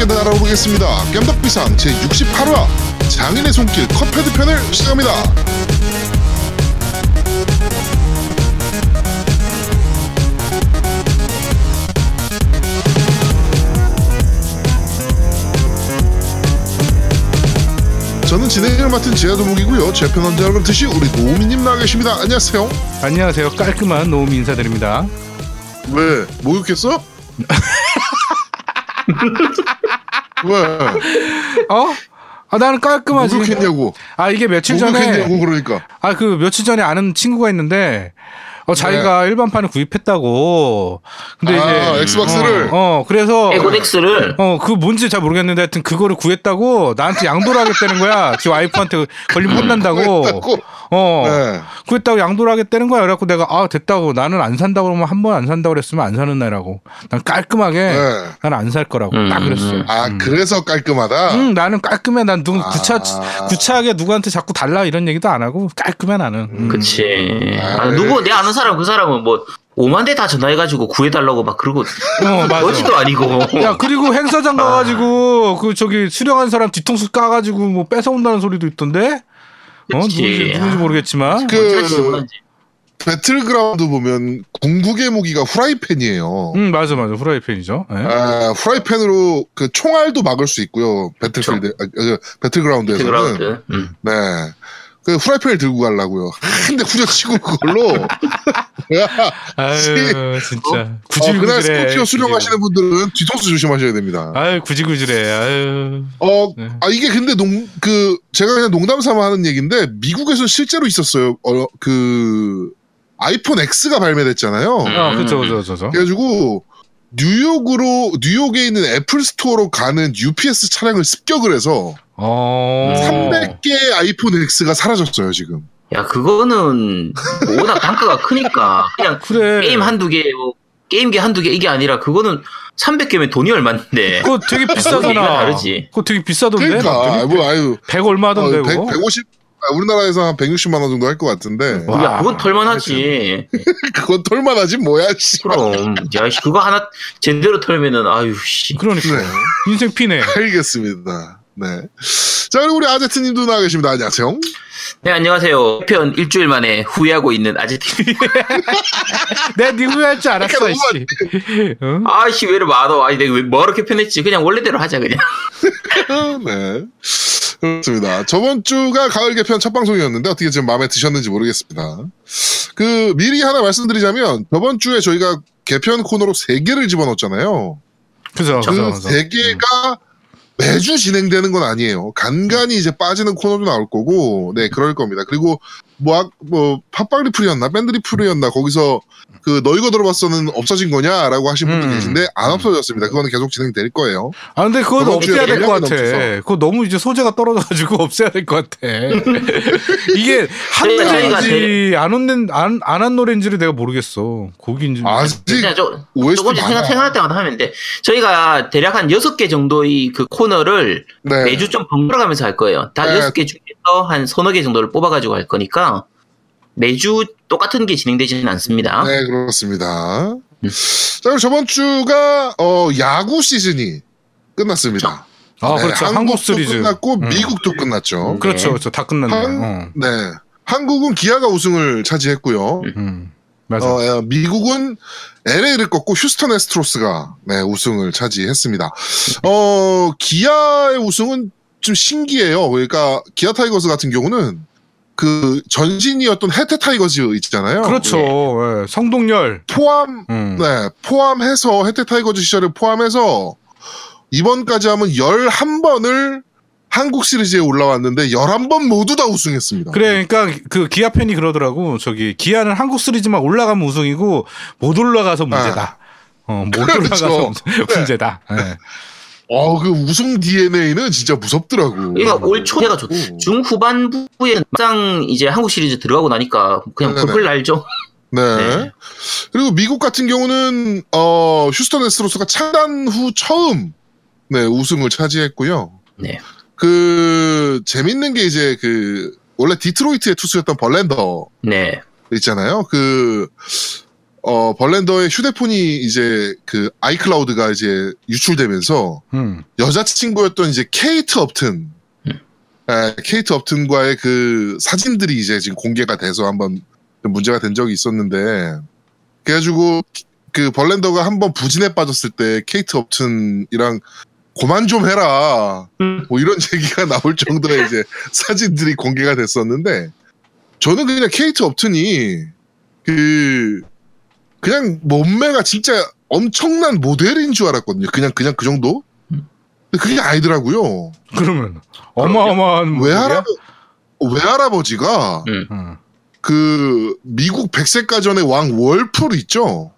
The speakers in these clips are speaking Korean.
함께 날아오르겠습니다. 겜덕비상 제68화 장인의 손길 컵헤드 편을 시작합니다. 저는 진행을 맡은 지하도목이고요. 제편 원자 여러분 듯이 우리 노우미님 나와 계십니다. 안녕하세요. 안녕하세요. 깔끔한 노우미 인사드립니다. 왜 모욕했어? 왜 어? 아 나는 깔끔하지. 모욕했냐고? 아 이게 며칠 전에 그러니까. 아 그 며칠 전에 아는 친구가 있는데 어 자기가 일반판을 구입했다고. 근데 네. 아, 이제 엑스박스를? 어, 어, 그래서 에고덱스를 어, 그 뭔지 잘 모르겠는데 하여튼 그거를 구했다고 나한테 양도를 하겠다는 거야. 지 와이프한테 걸리면 혼난다고. 어. 네. 구했다고 양도를 하겠다는 거야. 그래갖고 내가 아, 됐다고 나는 안 산다고 그러면 한 번 안 산다고 그랬으면 안 사는 나라고. 난 깔끔하게 네. 나는 안살 거라고. 음, 딱 그랬어. 음. 아 그래서 깔끔하다. 응, 나는 깔끔해. 난 누구 아. 구차 구차하게 누구한테 자꾸 달라 이런 얘기도 안 하고 깔끔해 나는. 음. 그치 아, 아. 누구 내 아는 사람 그 사람은 뭐 5만 대 다 전화해가지고 구해달라고 막 그러고 어, 맞아. 어지도 아니고 야 그리고 행사장 가가지고 그 저기 수령한 사람 뒤통수 까가지고 뭐 뺏어온다는 소리도 있던데. 어. 누군지, 누군지 모르겠지만. 그. 배틀그라운드 보면 궁극의 무기가 후라이팬이에요. 응 맞아 맞아 후라이팬이죠. 예. 아, 후라이팬으로 그 총알도 막을 수 있고요. 배틀필드 아, 그 배틀그라운드에서는 배그라운드 음. 네. 그 후라이팬을 들고 가려고요. 근데 후려치고 그걸로 아유 진짜 어, 구질구질해. 그날 스코피오 수령하시는 분들은 뒤통수 조심하셔야 됩니다. 아유 구질구질해. 아유. 어, 네. 아 이게 근데 농 그 제가 그냥 농담 삼아 하는 얘기인데 미국에서 실제로 있었어요. 어, 그 아이폰 X가 발매됐잖아요. 음. 아 그쵸 그쵸 그쵸. 그래가지고 뉴욕으로 뉴욕에 있는 애플 스토어로 가는 UPS 차량을 습격을 해서 어. 300개 아이폰 X가 사라졌어요 지금. 야 그거는 워낙 단가가 크니까 그냥 그래. 게임 한두 개 뭐, 게임기 한두 개 이게 아니라 그거는 300개면 돈이 얼마인데 그거 되게 비싸잖아. 다르지. 그거 되게 비싸던데. 그러니까 뭐 아유 100 얼마던데 어, 그거. 100, 150 아, 우리나라에서 한 160만 원 정도 할 것 같은데 와. 야 그건 털만하지 그건 털만하지 뭐야 씨. 그럼 야 씨, 그거 하나 제대로 털면은 아유 씨 그러니까 네. 인생 피네. 알겠습니다. 네. 자 그리고 우리 아제트님도 나와 계십니다. 안녕하세요. 네 안녕하세요 편 일주일 만에 후회하고 있는 아재팀 내가 네 후회할 줄 알았어 이씨. 응? 아씨 왜 이렇게 많아 아니 내가 왜뭐 이렇게 편했지 그냥 원래대로 하자 그냥 네. 그렇습니다. 저번 주가 가을 개편 첫 방송이었는데 어떻게 좀 마음에 드셨는지 모르겠습니다. 그 미리 하나 말씀드리자면 저번 주에 저희가 개편 코너로 세 개를 집어넣었잖아요. 그죠 그죠 그 그죠. 세 개가 매주 진행되는 건 아니에요. 간간히 이제 빠지는 코너도 나올 거고, 네 그럴 겁니다. 그리고 뭐, 아- 뭐 팟빵 리플이었나 밴드 리플이었나 거기서 그 너 이거 들어봤어는 없어진 거냐 라고 하신 분도 음. 계신데 안 없어졌습니다. 그거는 계속 진행될 거예요. 아 근데 그건 없애야 될 것 같아. 그거 너무 이제 소재가 떨어져가지고 없애야 될 것 같아. 이게 한 노래인지 안 온는 안 안 한 노래인지를 내가 모르겠어. 곡인지. 아직 조, OST 조금씩 생각. 생각날 때마다 하면 돼 저희가 대략 한 6개 정도의 그 코너를 네. 매주 좀 번갈아 가면서 할 거예요 다 네. 6개 중에서 한 서너 개 정도를 뽑아가지고 할 거니까 매주 똑같은 게 진행되지는 않습니다 네, 그렇습니다. 음. 자, 그리고 저번 주가 어, 야구 시즌이 끝났습니다. 아 네, 그렇죠. 한국 시리즈. 끝났고 음. 미국도 끝났죠. 그렇죠 그렇죠. 다 끝났네. 한- 어. 네. 한국은 기아가 우승을 차지했고요. 음. 맞아. 어, 예, 미국은 LA를 꺾고 휴스턴 애스트로스가 네, 우승을 차지했습니다. 어, 기아의 우승은 좀 신기해요. 그러니까 기아 타이거즈 같은 경우는 그 전신이었던 해태 타이거즈 있잖아요. 그렇죠. 예. 선동열. 포함 음. 네, 포함해서 해태 타이거즈 시절을 포함해서 이번까지 하면 11번을 한국 시리즈에 올라왔는데 11번 모두 다 우승했습니다. 그래, 그러니까 그 기아 팬이 그러더라고. 저기 기아는 한국 시리즈만 올라가면 우승이고 못 올라가서 문제다. 어, 못 그렇죠. 올라가서 문제다. 예. 어, 그 우승 DNA는 진짜 무섭더라고. 그러니까 올 초에가 좋 오. 중후반부에 막상 이제 한국 시리즈 들어가고 나니까 그냥 네네. 펄펄 날죠 네. 네. 그리고 미국 같은 경우는 어 휴스턴 애스트로스가 창단 후 처음 네 우승을 차지했고요. 네. 그 재밌는 게 이제 그 원래 디트로이트의 투수였던 벌랜더 네. 있잖아요. 그 어, 벌렌더의 휴대폰이 이제 그 아이클라우드가 이제 유출되면서 음. 여자친구였던 이제 케이트 업튼, 음. 에, 케이트 업튼과의 그 사진들이 이제 지금 공개가 돼서 한번 좀 문제가 된 적이 있었는데, 그래가지고 그 벌렌더가 한번 부진에 빠졌을 때 케이트 업튼이랑 고만 좀 해라. 음. 뭐 이런 얘기가 나올 정도의 이제 사진들이 공개가 됐었는데, 저는 그냥 케이트 업튼이 그 그냥 몸매가 진짜 엄청난 모델인 줄 알았거든요. 그냥 그냥 그 정도? 음. 근데 그게 아니더라고요. 그러면 어마어마한 외할아버 외할아버지가 음. 음. 그 미국 백색가전의 왕 월풀 있죠.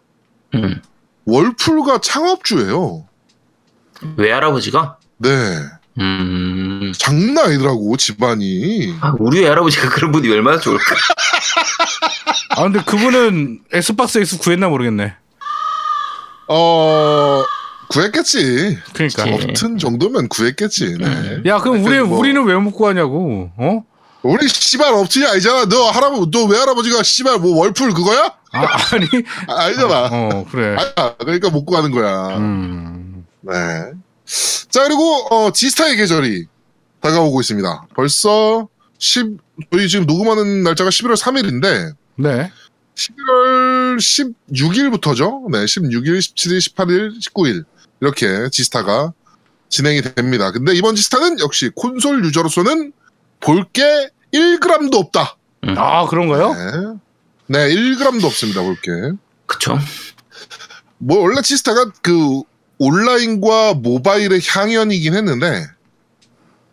음. 월풀과 창업주예요. 외할아버지가 네, 음. 장난 아니더라고 집안이. 아, 우리 외할아버지가 그런 분이 얼마나 좋을까? 아 근데 그분은 엑스박스 X 구했나 모르겠네. 어 구했겠지. 그러니까. 그치. 업튼 정도면 구했겠지. 네. 음. 야 그럼 우리 뭐- 우리는 왜 못 구하냐고? 어? 우리 씨발 업튼이 아니잖아. 너 할아버지, 너 외할아버지가 씨발 뭐 월풀 그거야? 아, 아니. 아, 아니잖아. 어 그래. 아, 그러니까 못 구하는 거야. 음. 네. 자, 그리고, 어, 지스타의 계절이 다가오고 있습니다. 벌써 10, 저희 지금 녹음하는 날짜가 11월 3일인데, 네. 11월 16일부터죠. 네, 16일, 17일, 18일, 19일. 이렇게 지스타가 진행이 됩니다. 근데 이번 지스타는 역시 콘솔 유저로서는 볼 게 1g도 없다. 아 그런가요? 네. 네, 1g도 없습니다, 볼 게. 그쵸? 뭐, 원래 지스타가 그, 온라인과 모바일의 향연이긴 했는데,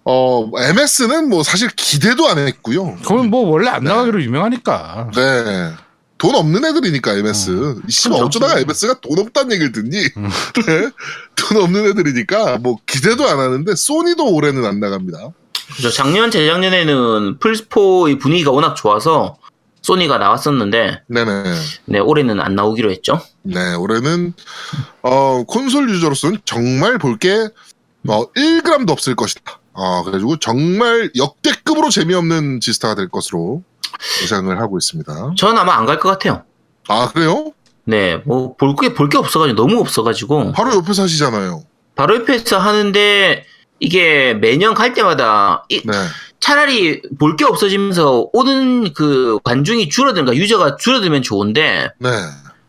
어, MS는 뭐 사실 기대도 안 했고요. 그건 뭐 원래 안 네. 나가기로 유명하니까. 네. 돈 없는 애들이니까 MS. 이 씨발 그렇죠. 어쩌다가 MS가 돈 없다는 얘기를 듣니? 음. 네? 돈 없는 애들이니까 뭐 기대도 안 하는데 소니도 올해는 안 나갑니다. 그죠. 작년, 재작년에는 플스4의 분위기가 워낙 좋아서 소니가 나왔었는데, 네네. 네, 올해는 안 나오기로 했죠. 네, 올해는 어, 콘솔 유저로서는 정말 볼게 어, 1g도 없을 것이다. 아, 그래가지고 정말 역대급으로 재미없는 지스타가 될 것으로 예상을 하고 있습니다. 저는 아마 안 갈 것 같아요. 아, 그래요? 네, 뭐, 볼 게, 볼 게 없어가지고, 너무 없어가지고, 바로 옆에 사시잖아요. 바로 옆에서 하는데, 이게 매년 갈 때마다, 이- 네. 차라리 볼 게 없어지면서 오는 그 관중이 줄어드는, 가 유저가 줄어들면 좋은데, 네.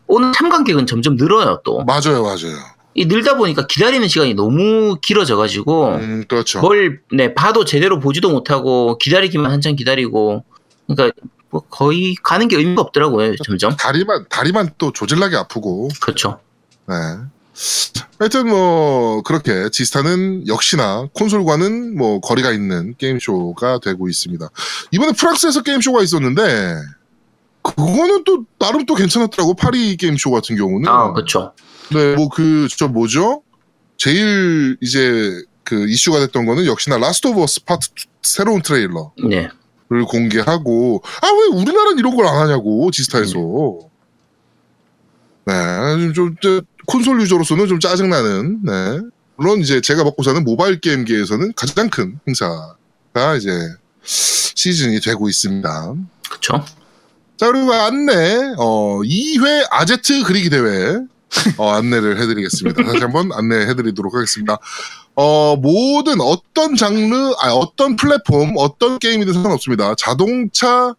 오는 참관객은 점점 늘어요, 또. 맞아요, 맞아요. 이 늘다 보니까 기다리는 시간이 너무 길어져가지고, 음, 그렇죠. 뭘, 네, 봐도 제대로 보지도 못하고, 기다리기만 한참 기다리고, 그러니까, 뭐 거의 가는 게 의미가 없더라고요, 점점. 다리만, 다리만 또 조질나게 아프고. 그렇죠. 네. 하여튼 뭐 그렇게 지스타는 역시나 콘솔과는 뭐 거리가 있는 게임쇼가 되고 있습니다. 이번에 프랑스에서 게임쇼가 있었는데 그거는 또 나름 또 괜찮았더라고 파리 게임쇼 같은 경우는. 아, 그렇죠. 네, 뭐 그 저 뭐죠? 제일 이제 그 이슈가 됐던 거는 역시나 라스트 오브 어스 파트 2 새로운 트레일러를 네. 공개하고 아 왜 우리나라는 이런 걸 안 하냐고 지스타에서. 네, 좀, 좀, 저, 콘솔 유저로서는 좀 짜증나는, 네. 물론 이제 제가 먹고 사는 모바일 게임계에서는 가장 큰 행사가 이제 시즌이 되고 있습니다. 그렇죠. 자, 그리고 안내, 어, 2회 아제트 그리기 대회, 어, 안내를 해드리겠습니다. 다시 한번 안내해드리도록 하겠습니다. 어, 모든 어떤 장르, 아, 어떤 플랫폼, 어떤 게임이든 상관없습니다. 자동차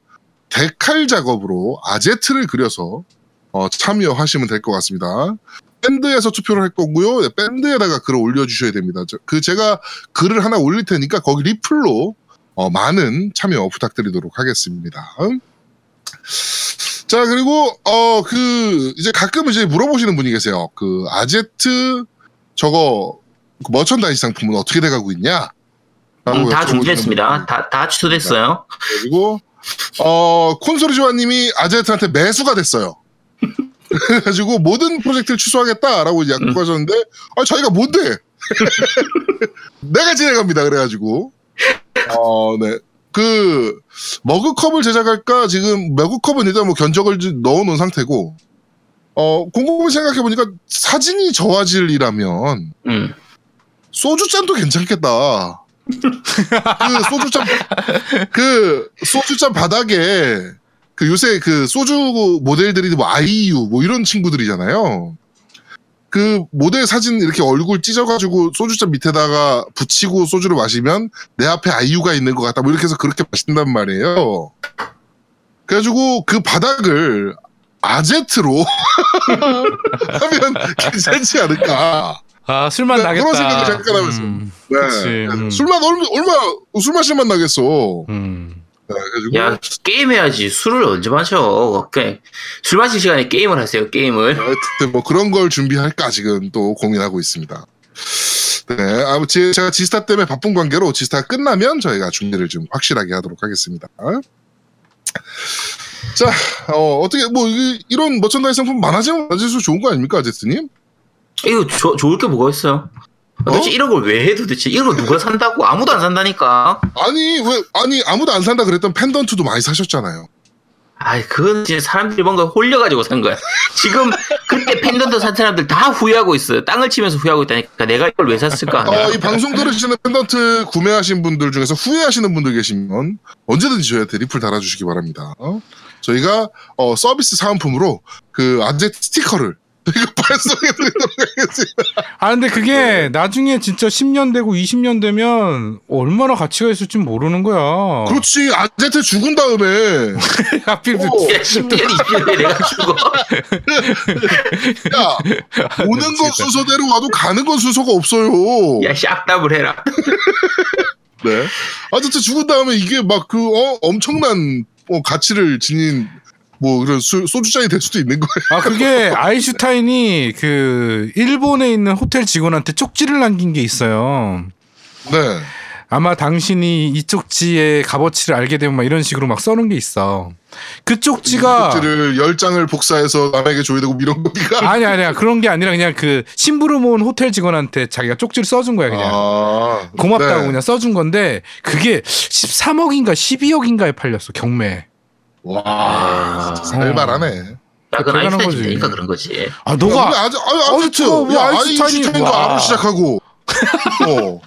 데칼 작업으로 아제트를 그려서 어, 참여하시면 될 것 같습니다. 밴드에서 투표를 할 거고요. 네, 밴드에다가 글을 올려주셔야 됩니다. 저- 그 제가 글을 하나 올릴 테니까 거기 리플로 어, 많은 참여 부탁드리도록 하겠습니다. 자 그리고 어 그 이제 가끔 이제 물어보시는 분이 계세요. 그 아제트 저거 그 머천다이즈 상품은 어떻게 돼가고 있냐? 음, 다. 분들이 다, 다 취소됐어요. 그리고 어 콘솔이 조아님이 아제트한테 매수가 됐어요. 그래가지고 모든 프로젝트를 취소하겠다라고 이제 약속하셨는데 아 자기가 뭔데? 내가 진행합니다. 그래가지고 어 네 그 머그컵을 제작할까 지금 머그컵은 일단 뭐 견적을 좀 넣어놓은 상태고 어 곰곰이 생각해 보니까 사진이 저화질이라면 음. 소주잔도 괜찮겠다. 그 소주잔 그 소주잔 바닥에 그그 요새 그 소주 모델들이 뭐 아이유 뭐 이런 친구들이잖아요. 그 모델 사진 이렇게 얼굴 찢어가지고 소주잔 밑에다가 붙이고 소주를 마시면 내 앞에 아이유가 있는 것 같다. 뭐 이렇게 해서 그렇게 마신단 말이에요. 그래가지고 그 바닥을 아제트로 하면 괜찮지 않을까. 아 술만 네, 나겠다. 그런 생각을 잠깐 하면서. 음, 네. 음. 술맛 얼마, 얼마 술 마실 맛 나겠어. 음. 네, 그래가지고 야 게임 해야지 술을 언제 마셔? 그냥 술 마실 시간에 게임을 하세요 게임을. 하여튼 뭐 그런 걸 준비할까 지금 또 고민하고 있습니다. 네, 아무튼 제가 지스타 때문에 바쁜 관계로 지스타가 끝나면 저희가 준비를 좀 확실하게 하도록 하겠습니다. 자, 어, 어떻게 뭐 이- 이런 merchandise 상품 많아지면 많아질수록 좋은 거 아닙니까, 아제트님? 이거 조- 좋을 게 뭐가 있어요? 도대체 어? 이런 걸 왜 해 도대체 이런 거 누가 산다고 아무도 안 산다니까. 아니 왜 아니 아무도 안 산다 그랬던 펜던트도 많이 사셨잖아요. 아이 그건 진짜 사람들이 뭔가 홀려가지고 산 거야. 지금 그때 펜던트 산 사람들 다 후회하고 있어요. 땅을 치면서 후회하고 있다니까 내가 이걸 왜 샀을까? 어, 이 방송 들으시는 펜던트 구매하신 분들 중에서 후회하시는 분들 계시면 언제든지 저희한테 리플 달아주시기 바랍니다. 어? 저희가 어, 서비스 사은품으로 그 아제트 스티커를 발송해드리도록 하겠습니다. 아 근데 그게 네. 나중에 진짜 10년 되고 20년 되면 얼마나 가치가 있을지 모르는 거야. 그렇지 아제트 죽은 다음에 하필. 야 10년 20년에 내가 죽어. 야 오는 건 순서대로 와도 가는 건 순서가 없어요. 야 샥답을 해라. 네. 아제트 죽은 다음에 이게 막 그 어, 엄청난 어, 가치를 지닌 뭐 수- 소주잔이 될 수도 있는 거예요. 아 그게 아인슈타인이 그 일본에 있는 호텔 직원한테 쪽지를 남긴 게 있어요. 네. 아마 당신이 이 쪽지의 값어치를 알게 되면 막 이런 식으로 막 써놓은 게 있어. 그 쪽지가 쪽지를 열 장을 복사해서 남에게 줘야 되고 이런 거니까. 아니 아니야 그런 게 아니라 그냥 그 심부름 모은 호텔 직원한테 자기가 쪽지를 써준 거야 그냥. 아, 고맙다고 네. 그냥 써준 건데 그게 13억인가 12억인가에 팔렸어 경매. 와, 진짜 살벌하네. 야 그건 대단한 아인슈타인 거지. 진짜니까 그런 거지. 아 야, 너가 아, 야, 아인슈타인이- 아인슈타인도 와. 아로 시작하고, 어.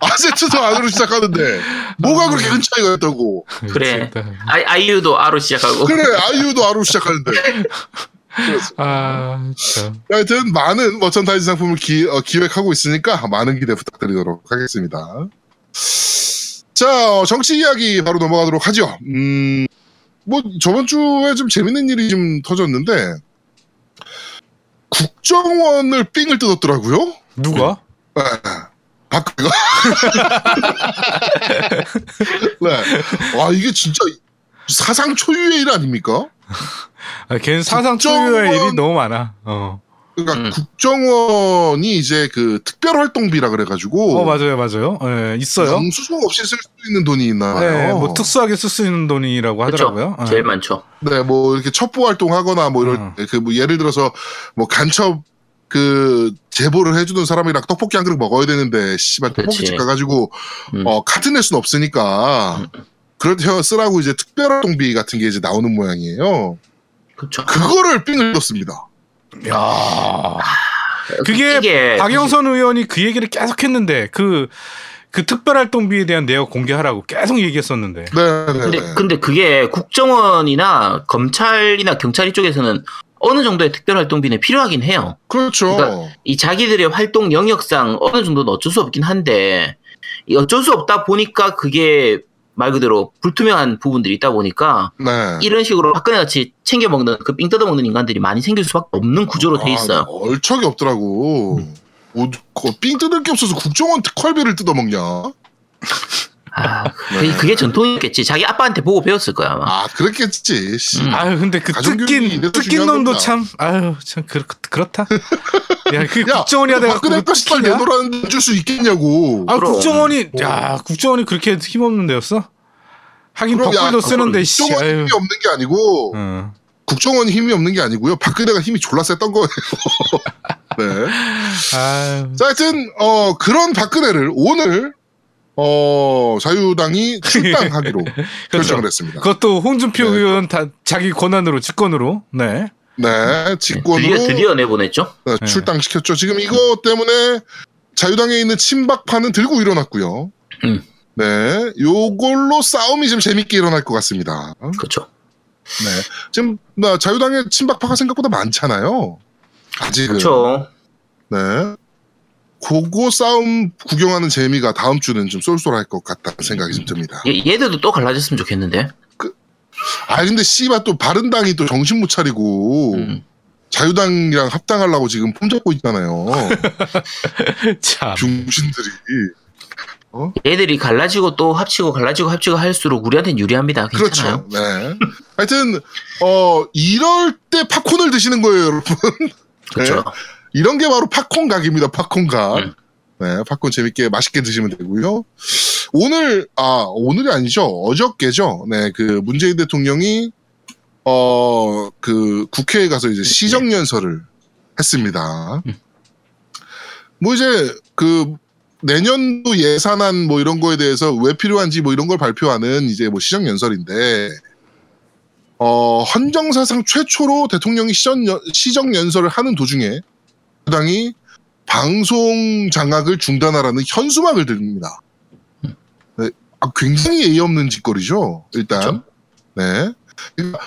아제트도 아로 시작하는데, 뭐가 그렇게 큰 차이가 있다고. 그래. 아이 아이유도 아로 시작하고. 그래, 아이유도 아로 시작하는데. 그렇습니다. 아 진짜. 하여튼, 많은 merchandise 상품을 기, 어, 기획하고 있으니까, 많은 기대 부탁드리도록 하겠습니다. 자, 어, 정치 이야기 바로 넘어가도록 하죠. 음, 뭐, 저번 주에 좀 재밌는 일이 좀 터졌는데, 국정원을 삥을 뜯었더라고요. 누가? 네. 박근혜가. 네. 와, 이게 진짜 사상 초유의 일 아닙니까? 아, 걔는 사상 초유의 일이 너무 많아. 어. 그러니까 음. 국정원이 이제 그 특별활동비라 그래가지고. 어 맞아요 맞아요. 예, 있어요. 영수증 없이 쓸 수 있는 돈이 있나 봐요. 네, 뭐 특수하게 쓸 수 있는 돈이라고. 하더라고요. 예. 제일 많죠. 네, 뭐 이렇게 첩보 활동하거나 뭐 이럴 음. 때, 그뭐 예를 들어서 뭐 간첩 그 제보를 해주는 사람이랑 떡볶이 한 그릇 먹어야 되는데 씨발 떡볶이집. 가가지고 음. 어 카트 낼순 없으니까 그럴 때 쓰라고 이제 특별활동비 같은 게 이제 나오는 모양이에요. 그렇죠. 그거를 삥을 떴습니다. 야. 그게 이게 박영선 의원이 그 얘기를 계속 했는데 그, 그 특별활동비에 대한 내역 공개하라고 계속 얘기했었는데. 네, 네, 근데 네. 근데 그게 국정원이나 검찰이나 경찰 이쪽에서는 어느 정도의 특별활동비는 필요하긴 해요. 그렇죠. 그러니까 이 자기들의 활동 영역상 어느 정도는 어쩔 수 없긴 한데 이 어쩔 수 없다 보니까 그게 말 그대로 불투명한 부분들이 있다 보니까 네. 이런 식으로 박근혜 같이 챙겨 먹는 그 삥 뜯어 먹는 인간들이 많이 생길 수밖에 없는 구조로 돼 있어요. 아, 얼척이 없더라고. 뭐, 그삥 뜯을 게 없어서 국정원 특활비를 뜯어 먹냐? 아, 네. 그- 그게 전통이겠지. 자기 아빠한테 보고 배웠을 거야 아마. 아, 그랬겠지. 씨. 음. 아유 근데 그 뜯긴 뜯긴 놈도. 참 아유 참 그렇, 그렇다. 야그 야, 국정원이야 내가 박근혜 뜯기냐? 내놓으라는 줄수 있겠냐고. 아 그럼. 국정원이 야 국정원이 그렇게 힘없는 데였어? 하긴 덕분도 쓰는데 씨. 국정원 아유. 힘이 없는 게 아니고 응. 국정원이 힘이 없는 게 아니고요. 박근혜가 힘이 졸라 셌던 거예요. 네. 아유. 자, 하여튼 어 그런 박근혜를 오늘 어 자유당이 출당하기로 결정을 했습니다. 그렇죠. 그것도 홍준표 네. 의원 다 자기 권한으로 직권으로. 네. 네, 직권으로 드디어 드디어 내보냈죠. 네, 네. 출당시켰죠. 지금 이거 때문에 자유당에 있는 친박파는 들고 일어났고요. 음. 네, 요걸로 싸움이 좀 재밌게 일어날 것 같습니다. 그렇죠. 네. 지금 나 자유당의 친박파가 생각보다 많잖아요. 아직은. 그렇죠. 네. 그거 싸움 구경하는 재미가 다음 주는 좀 쏠쏠할 것 같다는 생각이 좀 듭니다. 얘, 얘들도 또 갈라졌으면 좋겠는데. 아 근데 씨발 또 바른당이 또 정신 못 차리고 음. 자유당이랑 합당하려고 지금 폼 잡고 있잖아요. 참. 중신들이. 얘들이 갈라지고 또 합치고 갈라지고 합치고 할수록 우리한테는 유리합니다. 괜찮아요. 그렇죠. 네. 하여튼 어 이럴 때 팝콘을 드시는 거예요, 여러분. 그렇죠. 이런 게 바로 팝콘 각입니다. 팝콘 각. 음. 네, 팝콘 재밌게 맛있게 드시면 되고요. 오늘 아 오늘이 아니죠. 어저께죠. 네, 그 문재인 대통령이 어 그 국회에 가서 이제 시정 연설을 했습니다. 음. 뭐 이제 그 내년도 예산안 뭐 이런 거에 대해서 왜 필요한지 뭐 이런 걸 발표하는 이제 뭐 시정 연설인데 어 헌정사상 최초로 대통령이 시정 연설을 하는 도중에 당이 방송 장악을 중단하라는 현수막을 듭니다. 네, 아, 굉장히 예의 없는 짓거리죠. 일단 그쵸. 네. 그러니까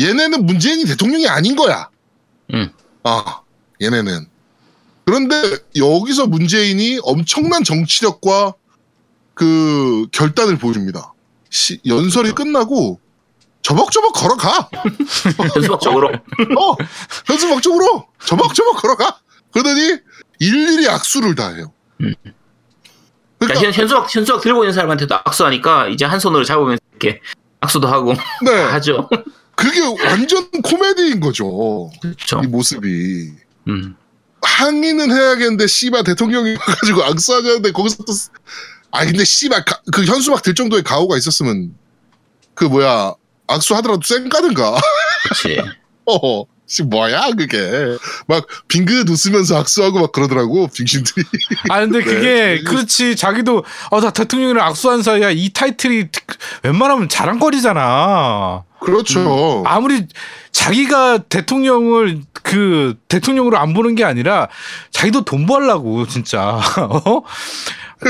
얘네는 문재인이 대통령이 아닌 거야. 음. 아 얘네는 그런데 여기서 문재인이 엄청난 정치력과 그 결단을 보여줍니다. 시- 연설이 끝나고 저벅저벅 걸어가. 현수막적으로. 어, 현수막 쪽으로 저벅저벅 걸어가. 그러더니 일일이 악수를 다 해요. 음. 그러니까 현, 현수막, 현수막 들고 있는 사람한테도 악수하니까 이제 한 손으로 잡으면서 이렇게 악수도 하고 네, 하죠. 그게 완전 코미디인 거죠. 그렇죠. 이 모습이. 음. 항의는 해야겠는데 씨발 대통령이 와가지고 악수하자는데 거기서 또 쓰- 아 근데 씨발 가- 그 현수막 들 정도의 가오가 있었으면 그 뭐야 악수하더라도 쌩 까든가 그렇지. 어, 씨 뭐야 그게 막 빙긋 웃으면서 악수하고 막 그러더라고 빙신들이 아 근데 그게 네. 그렇지 자기도 어나 대통령이랑 악수한 사이야 이 타이틀이 웬만하면 자랑거리잖아. 그렇죠 아무리 자기가 대통령을 그 대통령으로 안 보는 게 아니라 자기도 돈 벌려고 진짜 어?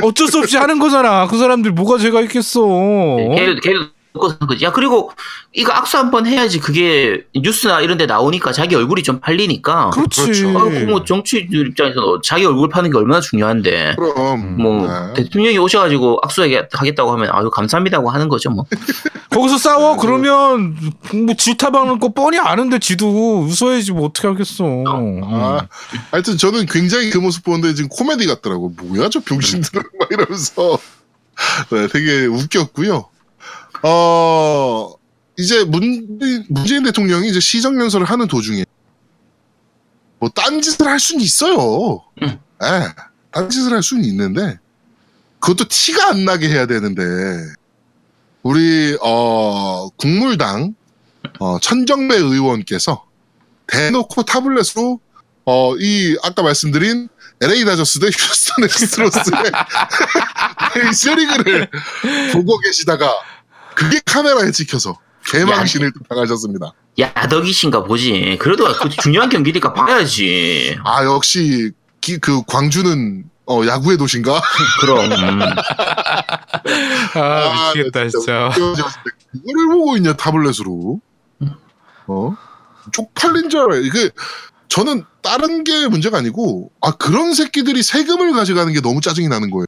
어쩔 수 없이 하는 거잖아. 그 사람들 뭐가 죄가 있겠어. 어? 걔를, 걔를 사는 거지. 야, 그리고 이거 악수 한 번 해야지 그게 뉴스나 이런 데 나오니까 자기 얼굴이 좀 팔리니까. 그렇지. 그렇죠. 아, 그뭐 정치인들 입장에서는 자기 얼굴 파는 게 얼마나 중요한데. 그럼 뭐 네. 대통령이 오셔가지고 악수하겠다고 하면 아유 감사합니다고 하는 거죠 뭐. 거기서 싸워 네, 그러면 뭐 지타방을 거 뻔히 아는데 지도 웃어야지 뭐 어떻게 하겠어. 아, 하여튼 저는 굉장히 그 모습 보는데 지금 코미디 같더라고. 뭐야 저 병신들은 막 이러면서 네, 되게 웃겼고요. 어 이제 문, 문재인 대통령이 이제 시정 연설을 하는 도중에 뭐 딴짓을 할 수는 있어요. 응. 예, 딴짓을 할 수는 있는데 그것도 티가 안 나게 해야 되는데 우리 어 국물당 어, 천정배 의원께서 대놓고 타블렛으로 어 이 아까 말씀드린 LA 다저스 대 휴스턴 애스트로스의 메이저리그를 보고 계시다가 그게 카메라에 찍혀서 개망신을 당하셨습니다. 야덕이신가 보지. 그래도 그 중요한 경기니까 봐야지. 아 역시 기- 그 광주는 어, 야구의 도시인가? 그럼. 음. 아, 미치겠다 네, 진짜. 그거를 보고 있냐 타블렛으로? 어 쪽팔린 줄 알아요. 이게 저는 다른 게 문제가 아니고 아 그런 새끼들이 세금을 가져가는 게 너무 짜증이 나는 거예요.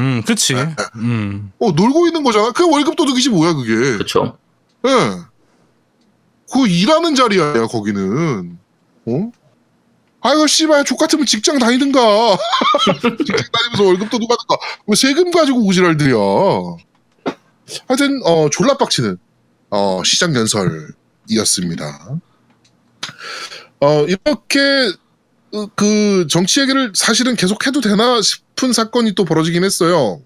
음, 그치. 음. 어 놀고 있는 거잖아. 그 월급 도둑이지 뭐야 그게. 그렇죠. 예. 그 일하는 자리야 거기는. 어? 아이고 씨발 족 같으면 직장 다니든가. 직장 다니면서 월급도 누가 받을까? 왜 세금 가지고 우지랄들여. 하여튼 어 졸라 빡치는 어 시장 연설이었습니다. 어 이렇게 어, 그 정치 얘기를 사실은 계속 해도 되나 싶 은 사건이 또 벌어지긴 했어요.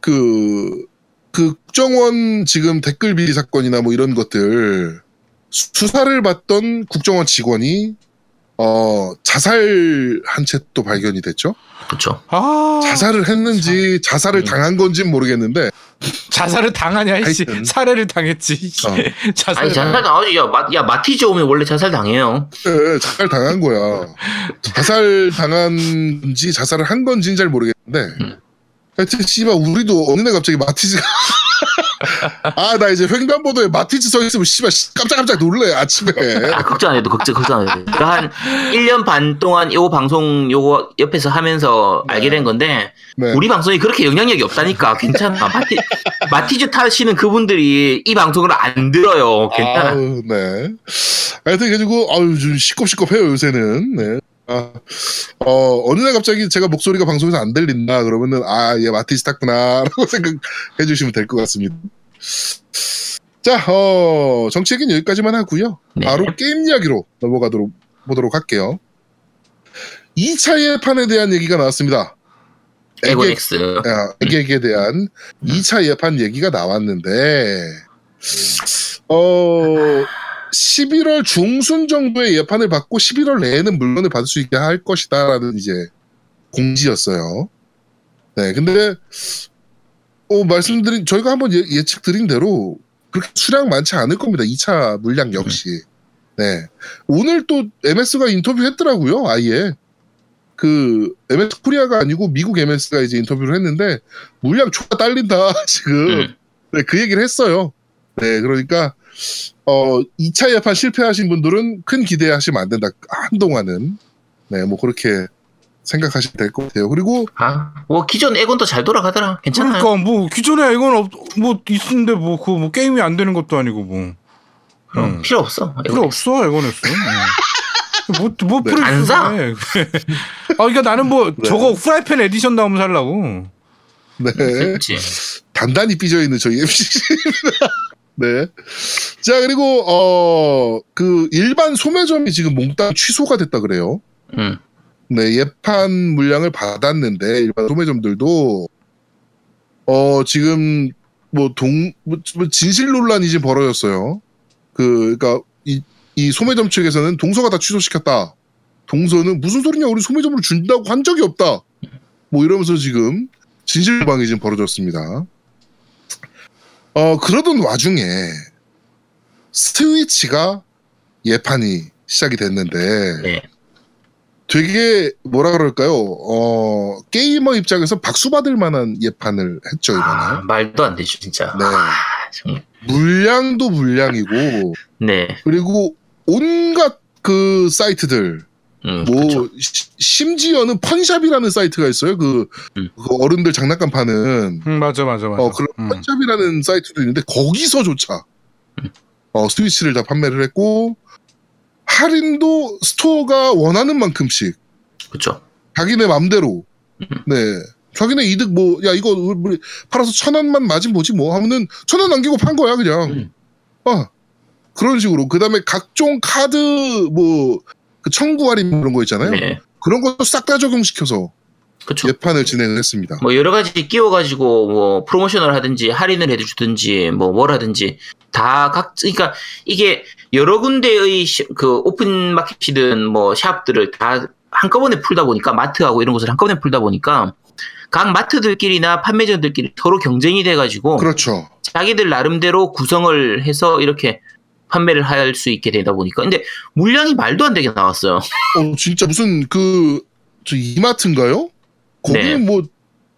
그, 그 국정원 지금 댓글 비리 사건이나 뭐 이런 것들 수- 수사를 받던 국정원 직원이 어 자살한 채 또 발견이 됐죠. 그렇죠. 아, 자살을 했는지 자살을 음. 당한 건지는 모르겠는데 자살을 당하냐, 이씨. 살해를 당했지. 이씨. 어. 자살을 아니 자살 당하지. 야, 마, 야 마티즈 오면 원래 자살 당해요. 예, 자살 당한 거야. 자살 당한 건지 자살을 한 건지는 잘 모르겠는데 음. 하여튼 씨발 우리도 어느 날 갑자기 마티즈가 아, 나 이제 횡단보도에 마티즈 서 있으면 씨발 씨, 깜짝깜짝 놀래 아침에. 아, 걱정 안 해도 걱정 걱정 안 해도. 그러니까 한 1년 반 동안 요 방송 요거 옆에서 하면서 알게 된 건데 네. 우리 방송이 그렇게 영향력이 없다니까 괜찮아. 마티 마티즈 타시는 그분들이 이 방송을 안 들어요. 괜찮아. 아우, 네. 하여튼 그래가지고 아유 좀 시겁시겁해요 요새는. 네. 아, 어 어느 날 갑자기 제가 목소리가 방송에서 안 들린다 그러면은 아 얘 마티즈 탔구나라고 생각해 주시면 될 것 같습니다. 자, 어 정치 얘기는 여기까지만 하고요. 네. 바로 게임 이야기로 넘어가도록 보도록 할게요. 2차 예판에 대한 얘기가 나왔습니다. X. 아, 에게에 대한 2차 예판 얘기가 나왔는데, 어, 11월 중순 정도의 예판을 받고 11월 내에는 물건을 받을 수 있게 할 것이다라는 이제 공지였어요. 네, 근데, 어, 말씀드린, 저희가 한번 예, 예측 드린 대로 그렇게 수량 많지 않을 겁니다. 2차 물량 역시. 네. 오늘 또 MS가 인터뷰 했더라고요, 아예. 그, MS 코리아가 아니고 미국 MS가 이제 인터뷰를 했는데, 물량 초가 딸린다, 지금. 음. 네, 그 얘기를 했어요. 네, 그러니까, 어, 2차 예판 실패하신 분들은 큰 기대하시면 안 된다. 한동안은. 네, 뭐 그렇게 생각하시면 될 것 같아요. 그리고, 아, 뭐 기존 엑원도 잘 돌아가더라. 괜찮아. 그러니까 뭐 기존에 이건 없, 뭐 있는데 뭐 그 뭐 게임이 안 되는 것도 아니고 뭐 음, 음. 필요 없어. 필요 없어 엑원엑스. 뭐뭐 네. 프리 안 사? 아 그러니까 나는 뭐 네. 저거 프라이팬 에디션 나오면 살라고. 네. 그렇지. 단단히 삐져 있는 저희 MC. 네. 자, 그리고, 어, 그, 일반 소매점이 지금 몽땅 취소가 됐다 그래요. 음. 네, 예판 물량을 받았는데, 일반 소매점들도, 어, 지금, 뭐, 동, 뭐, 뭐 진실 논란이 지금 벌어졌어요. 그, 그니까, 이, 이 소매점 측에서는 동서가 다 취소시켰다. 동서는 무슨 소리냐, 우리 소매점으로 준다고 한 적이 없다. 뭐 이러면서 지금 진실방이 지금 벌어졌습니다. 어, 그러던 와중에 스위치가 예판이 시작이 됐는데 네. 되게 뭐라 그럴까요? 어, 게이머 입장에서 박수 받을 만한 예판을 했죠, 이번에. 아, 말도 안 되죠, 진짜. 네. 아, 정말. 물량도 물량이고 네. 그리고 온갖 그 사이트들 음, 뭐 그쵸. 시- 심지어는 펀샵이라는 사이트가 있어요. 그, 음. 그 어른들 장난감 파는 음, 맞아 맞아 맞아. 어 그런 음. 펀샵이라는 사이트도 있는데 거기서조차 음. 어 스위치를 다 판매를 했고 할인도 스토어가 원하는 만큼씩 그쵸. 자기네 맘대로 음. 네 자기네 이득 뭐 야 이거 우리 팔아서 천 원만 맞으면 뭐지 뭐 하면은 천 원 남기고 판 거야 그냥 음. 어 그런 식으로 그 다음에 각종 카드 뭐 그 청구 할인 그런 거 있잖아요 네. 그런 것도 싹 다 적용시켜서 그쵸. 예판을 진행을 했습니다. 뭐 여러 가지 끼워가지고 뭐 프로모션을 하든지 할인을 해주든지 뭐 뭘 하든지 다 각 그러니까 이게 여러 군데의 시- 그 오픈 마켓이든 뭐 샵들을 다 한꺼번에 풀다 보니까 마트하고 이런 곳을 한꺼번에 풀다 보니까 각 마트들끼리나 판매점들끼리 서로 경쟁이 돼가지고 그렇죠. 자기들 나름대로 구성을 해서 이렇게 판매를 할 수 있게 되다 보니까 근데 물량이 말도 안 되게 나왔어요. 어, 진짜 무슨 그, 저 이마트인가요? 거기는 네. 뭐,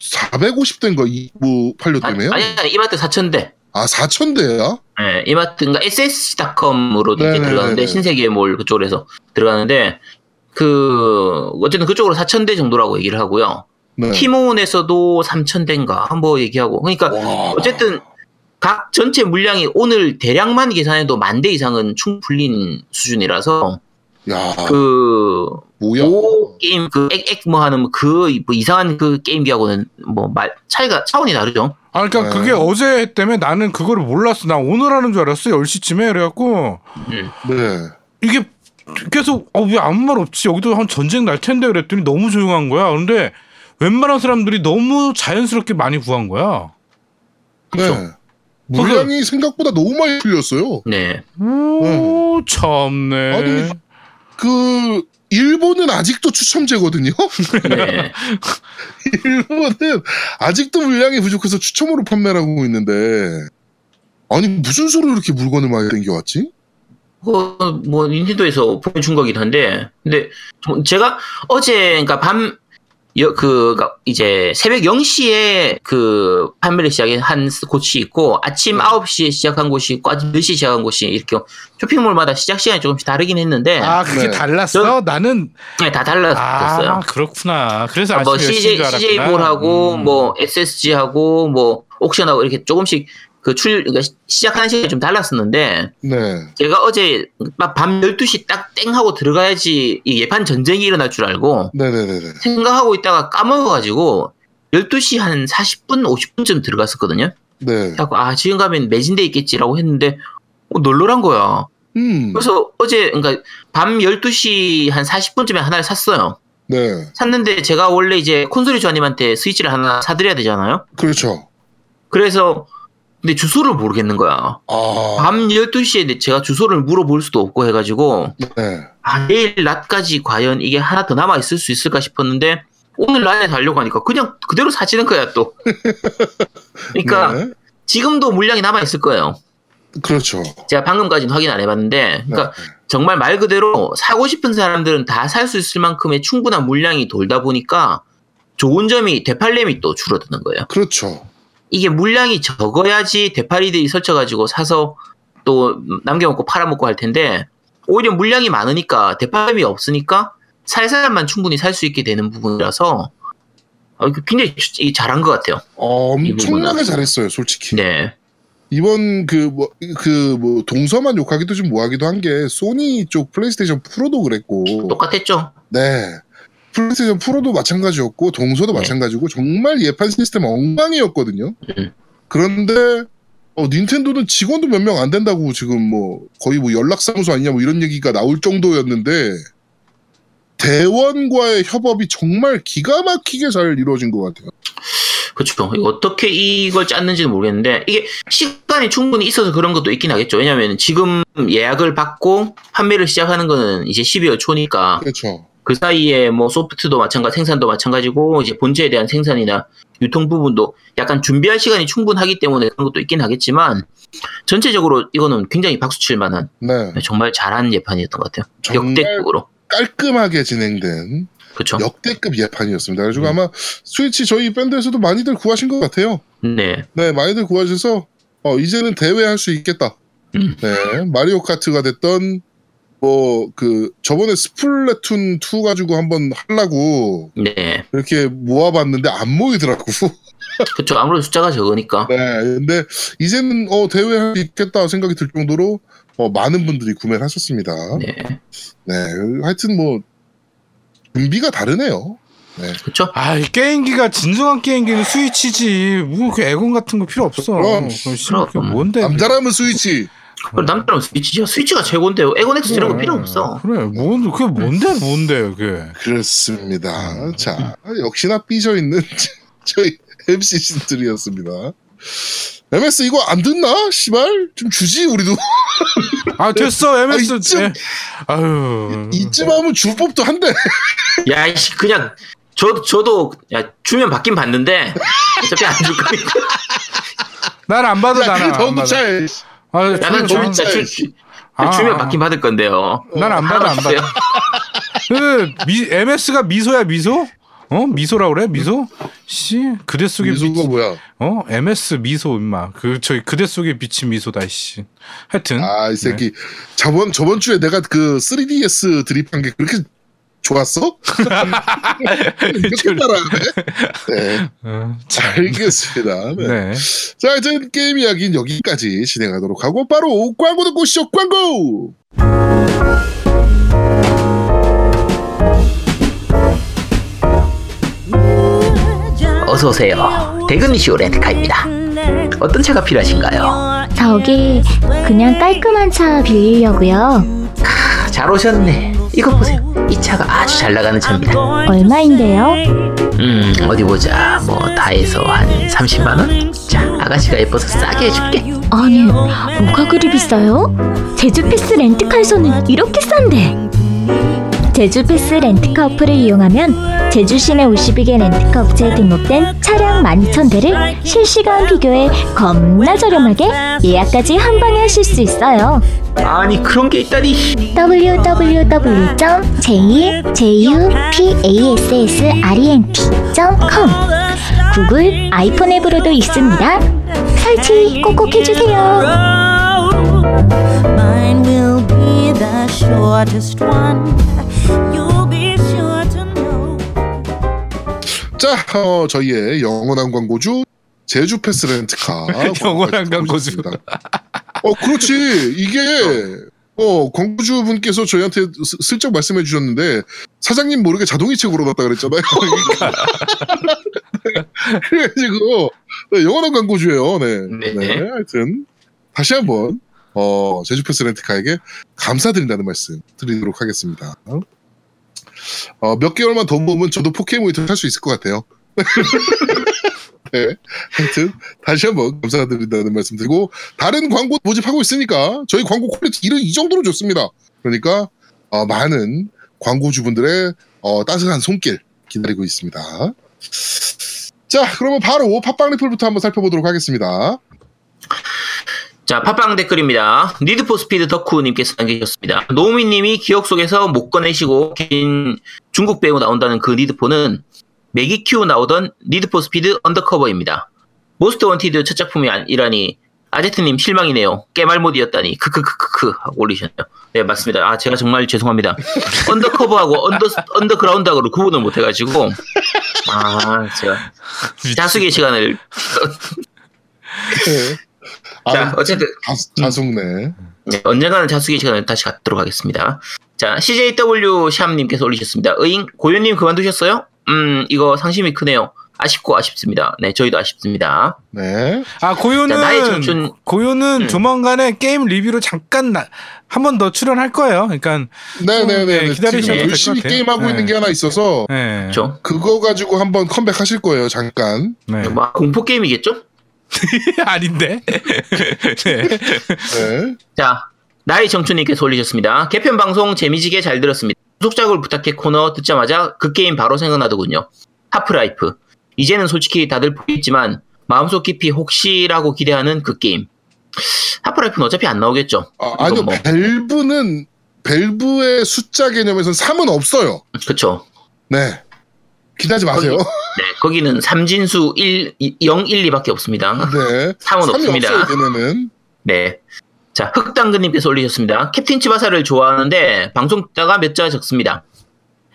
450대인가, 이, 뭐, 팔렸다며요? 아니 아니 이마트 4천대. 아, 4,000대야? 네, 이마트인가 SSC.com으로 이제 네네네네. 들어가는데 신세계몰 그쪽으로 해서 들어가는데 그 어쨌든 그쪽으로 4,000대 정도라고 얘기를 하고요. 네. 티몬에서도 3,000대인가 뭐 얘기하고 그러니까 와. 어쨌든 각 전체 물량이 오늘 대량만 계산해도 만 대 이상은 충 풀린 수준이라서 야, 그 뭐야. 오 게임 그액액뭐 하는 그 뭐 이상한 그 게임기하고는 뭐 말 차이가 차원이 다르죠. 아 그러니까 네. 그게 어제 때문에 나는 그거를 몰랐어. 나 오늘 하는 줄 알았어. 10시쯤에 그래갖고 음. 네. 이게 계속 어, 왜 아무 말 없지? 여기도 한 전쟁 날 텐데 그랬더니 너무 조용한 거야. 그런데 웬만한 사람들이 너무 자연스럽게 많이 구한 거야. 네. 물량이 생각보다 너무 많이 풀렸어요. 네. 오 참네. 아니, 그, 일본은 아직도 추첨제거든요? 네. 일본은 아직도 물량이 부족해서 추첨으로 판매를 하고 있는데, 아니, 무슨 소리로 이렇게 물건을 많이 땡겨왔지? 그거 뭐 닌텐도에서 보여준 거긴 한데 근데 좀 제가 어제 그러니까 밤 여, 그, 가 이제 새벽 0시에 그 판매를 시작한 곳이 있고 아침 9시에 시작한 곳이 있고 아침 4시에 시작한 곳이 이렇게 쇼핑몰마다 시작 시간이 조금씩 다르긴 했는데 아 그게 네. 달랐어? 전- 나는 네, 다아 달랐어요. 그렇구나. 그래서 뭐 아침 CJ, 10시인 줄 알았구나. CJ몰하고 음. 뭐 SSG하고 뭐 옥션하고 이렇게 조금씩 그 출, 그러니까 시- 시작하는 시간이 좀 달랐었는데 네. 제가 어제 막 밤 12시 딱 땡 하고 들어가야지 이 예판 전쟁이 일어날 줄 알고 네네네네. 생각하고 있다가 까먹어가지고 12시 한 40분, 50분쯤 들어갔었거든요. 네. 그래서 아 지금 가면 매진돼 있겠지라고 했는데 어, 널널한 거야. 음. 그래서 어제 그러니까 밤 12시 한 40분쯤에 하나를 샀어요. 네. 샀는데 제가 원래 이제 콘솔이 조아님한테 스위치를 하나 사드려야 되잖아요. 그렇죠. 그래서 근데 주소를 모르겠는 거야. 아. 밤 12시에 제가 주소를 물어볼 수도 없고 해가지고 네. 아, 내일 낮까지 과연 이게 하나 더 남아 있을 수 있을까 싶었는데 오늘 낮에 달려고 하니까 그냥 그대로 사지는 거야 또. 그러니까 네. 지금도 물량이 남아 있을 거예요. 그렇죠. 제가 방금까지는 확인 안 해봤는데, 그러니까 네. 정말 말 그대로 사고 싶은 사람들은 다 살 수 있을 만큼의 충분한 물량이 돌다 보니까 좋은 점이 되팔렘이 또 줄어드는 거예요. 그렇죠. 이게 물량이 적어야지 되팔이들이 설쳐가지고 사서 또 남겨먹고 팔아먹고 할 텐데 오히려 물량이 많으니까 되팔렘이 없으니까 살 사람만 충분히 살 수 있게 되는 부분이라서 어, 굉장히 이- 잘한 것 같아요. 어, 이 엄청나게. 잘했어요, 솔직히. 네, 이번 그 뭐 그 뭐 동서만 욕하기도 좀 뭐하기도 한 게 소니 쪽 플레이스테이션 프로도 그랬고 똑같았죠. 네 플레이스테이션 프로도 마찬가지였고 동서도 네. 마찬가지고 정말 예판 시스템 엉망이었거든요. 음. 그런데 어, 닌텐도는 직원도 몇 명 안 된다고 지금 뭐 거의 뭐 연락사무소 아니냐 뭐 이런 얘기가 나올 정도였는데 대원과의 협업이 정말 기가 막히게 잘 이루어진 것 같아요. 그렇죠. 어떻게 이걸 짰는지는 모르겠는데 이게 시간이 충분히 있어서 그런 것도 있긴 하겠죠. 왜냐하면 지금 예약을 받고 판매를 시작하는 거는 이제 12월 초니까 그렇죠. 그 사이에 뭐 소프트도 마찬가지, 생산도 마찬가지고 이제 본체에 대한 생산이나 유통 부분도 약간 준비할 시간이 충분하기 때문에 그런 것도 있긴 하겠지만 전체적으로 이거는 굉장히 박수 칠 만한 네. 정말 잘한 예판이었던 것 같아요. 역대급으로. 깔끔하게 진행된 그렇죠. 역대급 예판이었습니다. 그래가지고 음. 아마 스위치 저희 밴드에서도 많이들 구하신 것 같아요. 네. 네, 많이들 구하셔서 어, 이제는 대회할 수 있겠다. 음. 네, 마리오 카트가 됐던 뭐 그 저번에 스플래툰 2 가지고 한번 하려고 네. 이렇게 모아봤는데 안 모이더라고. 그렇죠. 아무래도 숫자가 적으니까. 네, 근데 이제는 어 대회 할 수 있겠다 생각이 들 정도로 어, 많은 분들이 구매를 하셨습니다. 네. 네, 하여튼 뭐 준비가 다르네요. 그렇죠. 아, 이 게임기가 진정한 게임기는 스위치지. 뭐 그 애곤 같은 거 필요 없어. 그럼. 그게 그럼. 뭔데? 남자라면 스위치. 그럼 남자는 스위치죠. 스위치가 최고인데요. 에고넥스 이런 거 필요 없어. 그래, 뭔 그게 뭔데 뭔데 그게. 그렇습니다. 자, 역시나 삐져 있는 저희 MC신들이었습니다. MS 이거 안 듣나? 씨발 좀 주지 우리도 아 됐어 MS. 아, 이쯤- 예. 아유. 이쯤 하면 줄 법도 한데 야, 이씨, 그냥, 저, 저도, 야, 주면 받긴 받는데, 어차피 안 줄 거니까. 난안 받아 야 나는. 더안받 아. 아, 저는 주면, 아, 주면 아. 받긴 받을 건데요. 난 안 받아 안 받아. 그 미, MS가 미소야 미소? 어 미소라 그래 미소? 씨 그대 속에 미소가 미, 뭐야 어 MS 미소 임마 그 저기 그대 속에 비친 미소다 씨. 하여튼 아이 새끼 저번 저번 주에 내가 그 3DS 드립한 게 그렇게 좋았어? 이렇게 따라하네 네 어, 자, 알겠습니다 네. 네. 자 이제 게임 이야기는 여기까지 진행하도록 하고 바로 광고 듣고 시죠 광고 어서 오세요. 대근이시오 렌트카입니다. 어떤 차가 필요하신가요? 저기 그냥 깔끔한 차 빌리려고요. 아, 잘 오셨네. 이거 보세요. 이 차가 아주 잘 나가는 차입니다. 얼마인데요? 음, 어디 보자. 뭐, 다 해서 한 30만원? 자, 아가씨가 예뻐서 싸게 해줄게. 아니 뭐가 그리 비싸요? 제주 패스 렌트카에서는 이렇게 싼데. 제주 패스 렌트카 어플을 이용하면 제주 시내 52개 렌트카 업체에 등록된 차량 12,000대를 실시간 비교해 겁나 저렴하게 예약까지 한 방에 하실 수 있어요. 아니 그런 게 있다니. www.jupassrent.com 구글 아이폰 앱으로도 있습니다. 설치 꼭꼭 해주세요. Shortest one. 자, 어, 저희의 영원한 광고주 제주 패스 렌트카 영원한 광고주. 어, 그렇지. 이게 어, 광고주 분께서 저희한테 스- 슬쩍 말씀해 주셨는데 사장님 모르게 자동이체 걸어놨다 그랬잖아요. 그래가지고 네, 영원한 광고주예요. 네. 네. 네. 하여튼 다시 한 번 어, 제주 패스 렌트카에게 감사드린다는 말씀 드리도록 하겠습니다. 어, 몇 개월만 더 모으면 저도 4K 모니터 살 수 있을 것 같아요. 네. 하여튼 다시 한번 감사드린다는 말씀 드리고 다른 광고 모집하고 있으니까 저희 광고 퀄리티 이런 이 정도로 좋습니다. 그러니까 어, 많은 광고주분들의 어, 따뜻한 손길 기다리고 있습니다. 자, 그러면 바로 팟빵 리플부터 한번 살펴보도록 하겠습니다. 자, 팟빵 댓글입니다. 니드포 스피드 덕후님께서 남기셨습니다. 노우미님이 기억 속에서 못 꺼내시고 긴 중국 배우 나온다는 그 니드포는 매기큐 나오던 니드포 스피드 언더커버입니다. 모스트 원티드 첫 작품이라니 아제트님 실망이네요. 깨말못이었다니 크크크크크 하고 올리셨네요. 네 맞습니다. 아 제가 정말 죄송합니다. 언더커버하고 언더 언더그라운드하고를 구분을 못해가지고 아 제가 자숙의 시간을 네. 자 아, 어쨌든 자, 자숙네. 네, 언젠가는 자숙의 시간을 다시 갖도록 하겠습니다. 자, CJW 샴님께서 올리셨습니다. 의잉, 고현님 그만두셨어요? 음, 이거 상심이 크네요. 아쉽고 아쉽습니다. 네, 저희도 아쉽습니다. 네. 아 고요는 자, 나의 청춘- 고요는 음. 조만간에 게임 리뷰로 잠깐 한 번 더 출연할 거예요. 그러니까 네네네. 네, 기다리셔도 지금 될것 열심히 같아요. 게임 하고 네. 있는 게 하나 있어서 네. 그거 가지고 한번 컴백하실 거예요. 잠깐. 네. 뭐 공포 게임이겠죠? 아닌데. 네. 네. 자, 나의 청춘님께서 올리셨습니다. 개편 방송 재미지게 잘 들었습니다. 후속작을 부탁해 코너 듣자마자 그 게임 바로 생각나더군요. 하프라이프. 이제는 솔직히 다들 보겠지만 마음속 깊이 혹시라고 기대하는 그 게임. 하프라이프는 어차피 안 나오겠죠. 아, 아니요. 뭐. 벨브는 벨브의 숫자 개념에서는 3은 없어요. 그쵸. 네. 기대하지 마세요. 네, 거기는 삼진수 1, 0, 1, 2밖에 없습니다. 네. 3은 3이 없습니다. 없어요. 네. 자, 흑당근님께서 올리셨습니다. 캡틴 치바사를 좋아하는데 방송 듣다가 몇 자 적습니다.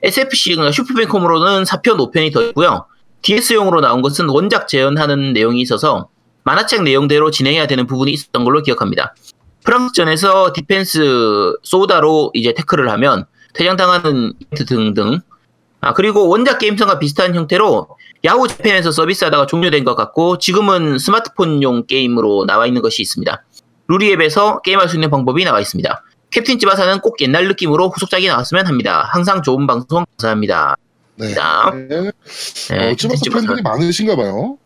SFC가 슈퍼뱅컴으로는 4편, 5편이 더 있고요. DS용으로 나온 것은 원작 재현하는 내용이 있어서 만화책 내용대로 진행해야 되는 부분이 있었던 걸로 기억합니다. 프랑스전에서 디펜스 소다로 이제 태클을 하면 퇴장당하는 이벤트 등등. 아, 그리고 원작 게임성과 비슷한 형태로 야후 재팬에서 서비스하다가 종료된 것 같고 지금은 스마트폰용 게임으로 나와 있는 것이 있습니다. 루리웹에서 게임할 수 있는 방법이 나와 있습니다. 캡틴 츠바사는 꼭 옛날 느낌으로 후속작이 나왔으면 합니다. 항상 좋은 방송 감사합니다. 네. 자, 네. 네, 어, 찌바사. 팬들이 많으신가 봐요.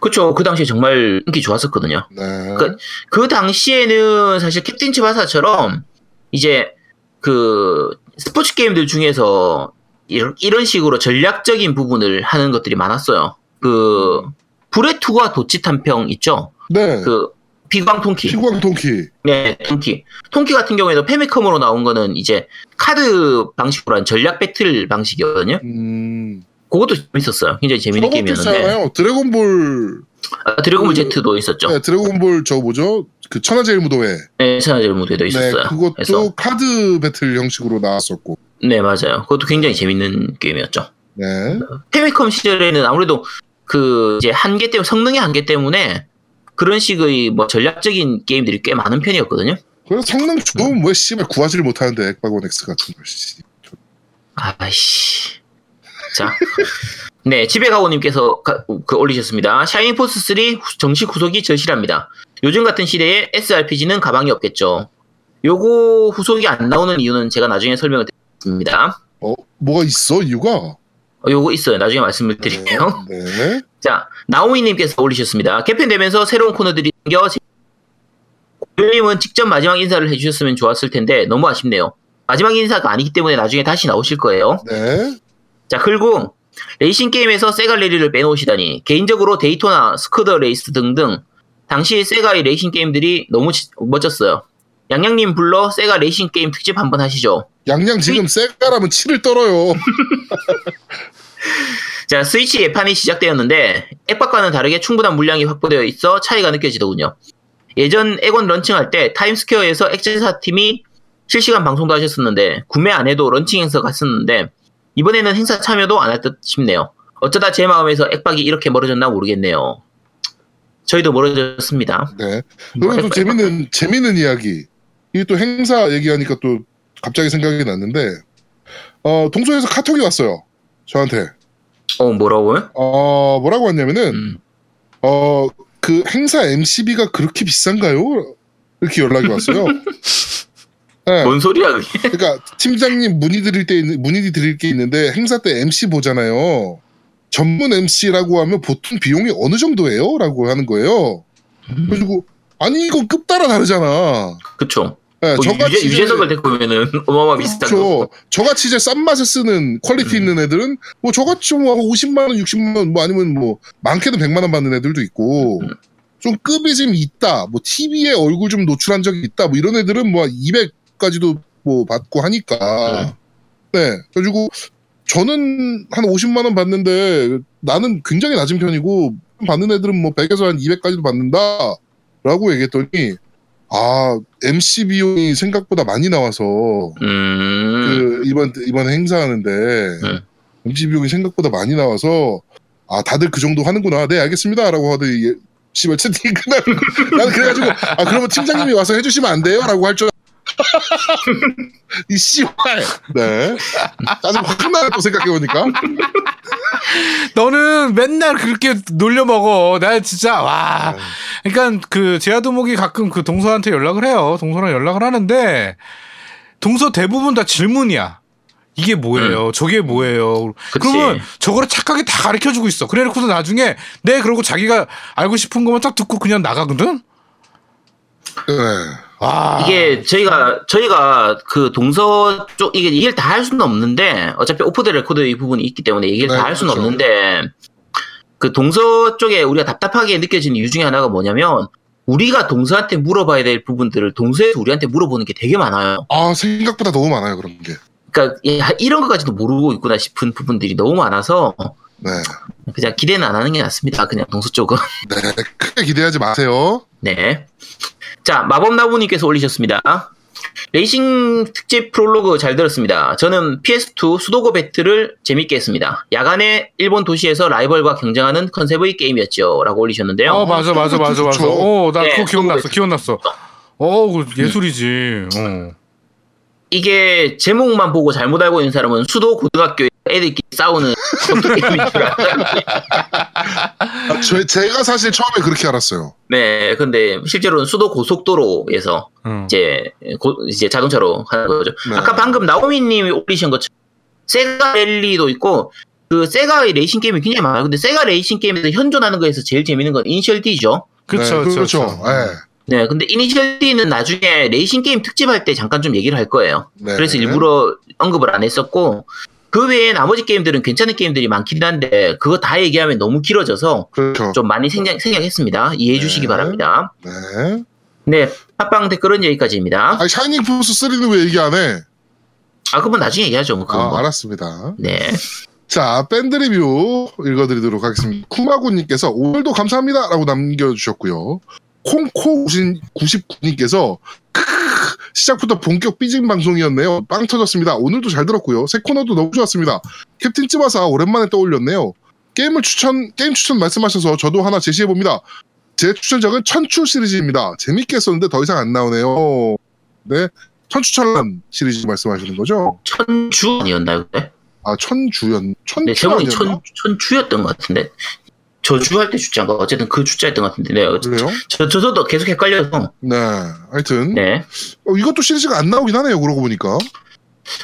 그쵸. 그 당시에 정말 인기 좋았었거든요. 네. 그- 그 당시에는 사실 캡틴 츠바사처럼 이제 그 스포츠 게임들 중에서 이런, 이런 식으로 전략적인 부분을 하는 것들이 많았어요. 그 불의 투과 도치 탐평 있죠? 네. 그 비광 통키. 피광 통키. 네, 통키. 통키 같은 경우에도 페미컴으로 나온 거는 이제 카드 방식으로 한 전략 배틀 방식이거든요. 음. 그것도 재밌었어요. 굉장히 재밌는 게임이었는데. 있잖아요. 드래곤볼. 아, 드래곤볼 그- Z도 있었죠. 네, 드래곤볼 저 뭐죠? 그 천하제일 무도회. 네, 천하제일 무대도 있었어요. 네, 그것도 그래서 카드 배틀 형식으로 나왔었고. 네, 맞아요. 그것도 굉장히 재밌는 게임이었죠. 네. 페미컴 시절에는 아무래도 그 이제 한계 때문에 성능의 한계 때문에 그런 식의 뭐 전략적인 게임들이 꽤 많은 편이었거든요. 그래서 성능 좋으면 왜 씨발 구하지를 못하는데 액박원 X 같은 걸 씨. 아이씨. 자. 네, 집에가오님께서 가- 그 올리셨습니다. 샤이닝 포스 3 후- 정식 후속이 절실합니다. 요즘 같은 시대에 SRPG는 가방이 없겠죠. 요거 후속이 안 나오는 이유는 제가 나중에 설명을 드리겠습니다. 어, 뭐가 있어 이유가? 어, 요거 있어요. 나중에 말씀을 드릴게요. 네. 자, 나오미님께서 올리셨습니다. 개편되면서 새로운 코너들이 생겨 고객님은 직접 마지막 인사를 해주셨으면 좋았을 텐데 너무 아쉽네요. 마지막 인사가 아니기 때문에 나중에 다시 나오실 거예요. 네. 자, 그리고 레이싱 게임에서 세가 랠리를 빼놓으시다니 개인적으로 데이토나 스커드 레이스 등등 당시 세가의 레이싱 게임들이 너무 지- 멋졌어요. 양양님 불러 세가 레이싱 게임 특집 한번 하시죠. 양양 지금 세가라면 치를 떨어요. 자, 스위치 예판이 시작되었는데 액박과는 다르게 충분한 물량이 확보되어 있어 차이가 느껴지더군요. 예전 액원 런칭할 때 타임스퀘어에서 액제사 팀이 실시간 방송도 하셨었는데 구매 안 해도 런칭 행사 갔었는데 이번에는 행사 참여도 안 할 듯 싶네요. 어쩌다 제 마음에서 액박이 이렇게 멀어졌나 모르겠네요. 저희도 멀어졌습니다. 네. 그리고 또 재밌는 재밌는 이야기. 이게 또 행사 얘기하니까 또 갑자기 생각이 났는데 어 동서에서 카톡이 왔어요. 저한테. 어 뭐라고요? 어 뭐라고 왔냐면은 음. 어 그 행사 MC비가 그렇게 비싼가요? 이렇게 연락이 왔어요. 네. 뭔 소리야 그게? 그러니까 팀장님 문의 드릴 때 문의 드릴 게 있는데 행사 때 MC 보잖아요. 전문 MC라고 하면 보통 비용이 어느 정도예요?라고 하는 거예요. 그래가지고 아니 이거 급 따라 다르잖아. 그쵸. 네, 뭐 저같이 유재, 유재석을 데리고 오면은 어마어마 비슷한 거. 그렇죠. 저같이 이제 싼 맛에 쓰는 퀄리티 음. 있는 애들은 뭐 저같이 뭐 50만 원, 60만 원, 뭐 아니면 뭐 많게는 100만 원 받는 애들도 있고 음. 좀 급이 좀 있다. 뭐 TV에 얼굴 좀 노출한 적이 있다. 뭐 이런 애들은 뭐 200까지도 뭐 받고 하니까. 음. 네. 그래가지고 저는 한 50만 원 받는데 나는 굉장히 낮은 편이고 받는 애들은 뭐 100에서 한 200까지도 받는다. 라고 얘기했더니 아 MC 비용이 생각보다 많이 나와서 음. 그 이번 이번 행사하는데 네. MC 비용이 생각보다 많이 나와서 아 다들 그 정도 하는구나 네 알겠습니다라고 하더니 예, 씨발 채팅 그날 나는 그래가지고 아 그러면 팀장님이 와서 해주시면 안 돼요라고 할 줄 이 씨발 네 짜증 확 나네 또 생각해 보니까 너는 맨날 그렇게 놀려 먹어. 나 진짜 와. 그러니까 그 제아도목이 가끔 그 동서한테 연락을 해요. 동서랑 연락을 하는데 동서 대부분 다 질문이야. 이게 뭐예요? 저게 뭐예요? 음. 그치. 그러면 저거를 착하게 다 가르쳐 주고 있어. 그래 놓고서 나중에 네 그러고 자기가 알고 싶은 것만 딱 듣고 그냥 나가거든. 네. 와. 이게 저희가 저희가 그 동서 쪽 이게 얘기를 다 할 수는 없는데 어차피 오프 더 레코드 이 부분이 있기 때문에 얘기를 네, 다 할 수는 그렇죠. 없는데 그 동서 쪽에 우리가 답답하게 느껴지는 이유 중에 하나가 뭐냐면 우리가 동서한테 물어봐야 될 부분들을 동서에서 우리한테 물어보는 게 되게 많아요. 아 생각보다 너무 많아요 그런 게 그러니까 야, 이런 것까지도 모르고 있구나 싶은 부분들이 너무 많아서 네. 그냥 기대는 안 하는 게 낫습니다. 그냥 동서 쪽은. 네, 크게 기대하지 마세요. 네. 자, 마법나무님께서 올리셨습니다. 레이싱 특집 프롤로그 잘 들었습니다. 저는 PS2 수도고 배틀을 재밌게 했습니다. 야간에 일본 도시에서 라이벌과 경쟁하는 컨셉의 게임이었죠. 라고 올리셨는데요. 어 맞아 맞아 맞아 맞아. 좋죠. 어나 네, 그거 기억났어 기억났어. 어 그거 예술이지. 어. 이게 제목만 보고 잘못 알고 있는 사람은 수도 고등학교에 애들끼리 싸우는 컴퓨터 게임인 줄. 아, 저, 제가 사실 처음에 그렇게 알았어요. 네, 근데 실제로는 수도 고속도로에서 음. 이제 고- 이제 자동차로 하는 거죠. 네. 아까 방금 나오미님이 올리신 것처럼 세가 랠리도 있고 그 세가의 레이싱 게임이 굉장히 많아요. 근데 세가 레이싱 게임에서 현존하는 거에서 제일 재밌는 건 이니셜 D죠. 그렇죠 네, 그렇죠. 그렇죠. 네. 네, 근데 이니셜 D는 나중에 레이싱 게임 특집할 때 잠깐 좀 얘기를 할 거예요. 네. 그래서 일부러 언급을 안 했었고 그 외에 나머지 게임들은 괜찮은 게임들이 많긴 한데 그거 다 얘기하면 너무 길어져서 그렇죠. 좀 많이 생략, 생략했습니다. 이해해 주시기 네. 바랍니다. 네. 네, 팟빵 댓글은 여기까지입니다. 아니 샤이닝 포스 3는 왜 얘기 안 해? 아, 그건 나중에 얘기하죠. 뭐, 그건 아, 뭐. 알았습니다. 네. 자, 밴드 리뷰 읽어드리도록 하겠습니다. 쿠마구님께서 오늘도 감사합니다 라고 남겨주셨고요. 콩코 99님께서 시작부터 본격 삐진 방송이었네요. 빵 터졌습니다. 오늘도 잘 들었고요. 새 코너도 너무 좋았습니다. 캡틴 찌바사 오랜만에 떠올렸네요. 게임을 추천 게임 추천 말씀하셔서 저도 하나 제시해 봅니다. 제 추천작은 천추 시리즈입니다. 재밌게 했었는데 더 이상 안 나오네요. 네, 천추천란 시리즈 말씀하시는 거죠? 천주 아니었나요, 그때? 아 천주연 천추 네, 제목이? 천, 천주였던 것 같은데. 저주 할 때 주자인가? 어쨌든 그 주자였던 것 같은데. 네. 그래요? 저, 저도 계속 헷갈려서. 네. 하여튼 네. 어, 이것도 시리즈가 안 나오긴 하네요. 그러고 보니까.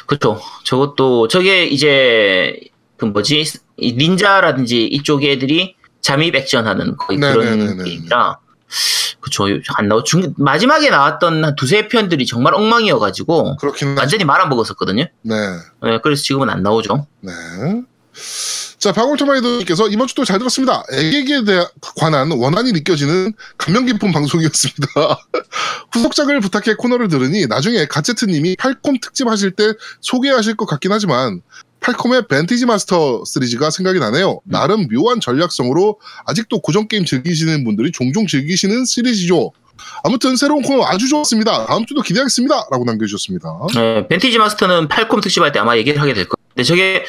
그렇죠. 저것도, 저게 이제, 그 뭐지, 이 닌자라든지 이쪽 애들이 잠입 액션하는 거의 그런 네네네네. 게임이라. 그쵸 안 나오 중 마지막에 나왔던 한 두세 편들이 정말 엉망이어가지고. 완전히 말아먹었었거든요. 네. 네, 그래서 지금은 안 나오죠. 네. 자, 방울토마이드님께서 이번 주도 잘 들었습니다. 애객에 대해 관한 원한이 느껴지는 감명 깊은 방송이었습니다. 후속작을 부탁해 코너를 들으니 나중에 가제트님이 팔콤 특집 하실 때 소개하실 것 같긴 하지만 팔콤의 벤티지 마스터 시리즈가 생각이 나네요. 나름 묘한 전략성으로 아직도 고전 게임 즐기시는 분들이 종종 즐기시는 시리즈죠. 아무튼 새로운 코너 아주 좋았습니다. 다음 주도 기대하겠습니다. 라고 남겨주셨습니다. 네, 벤티지 마스터는 팔콤 특집할 때 아마 얘기를 하게 될 거예요. 근데 저게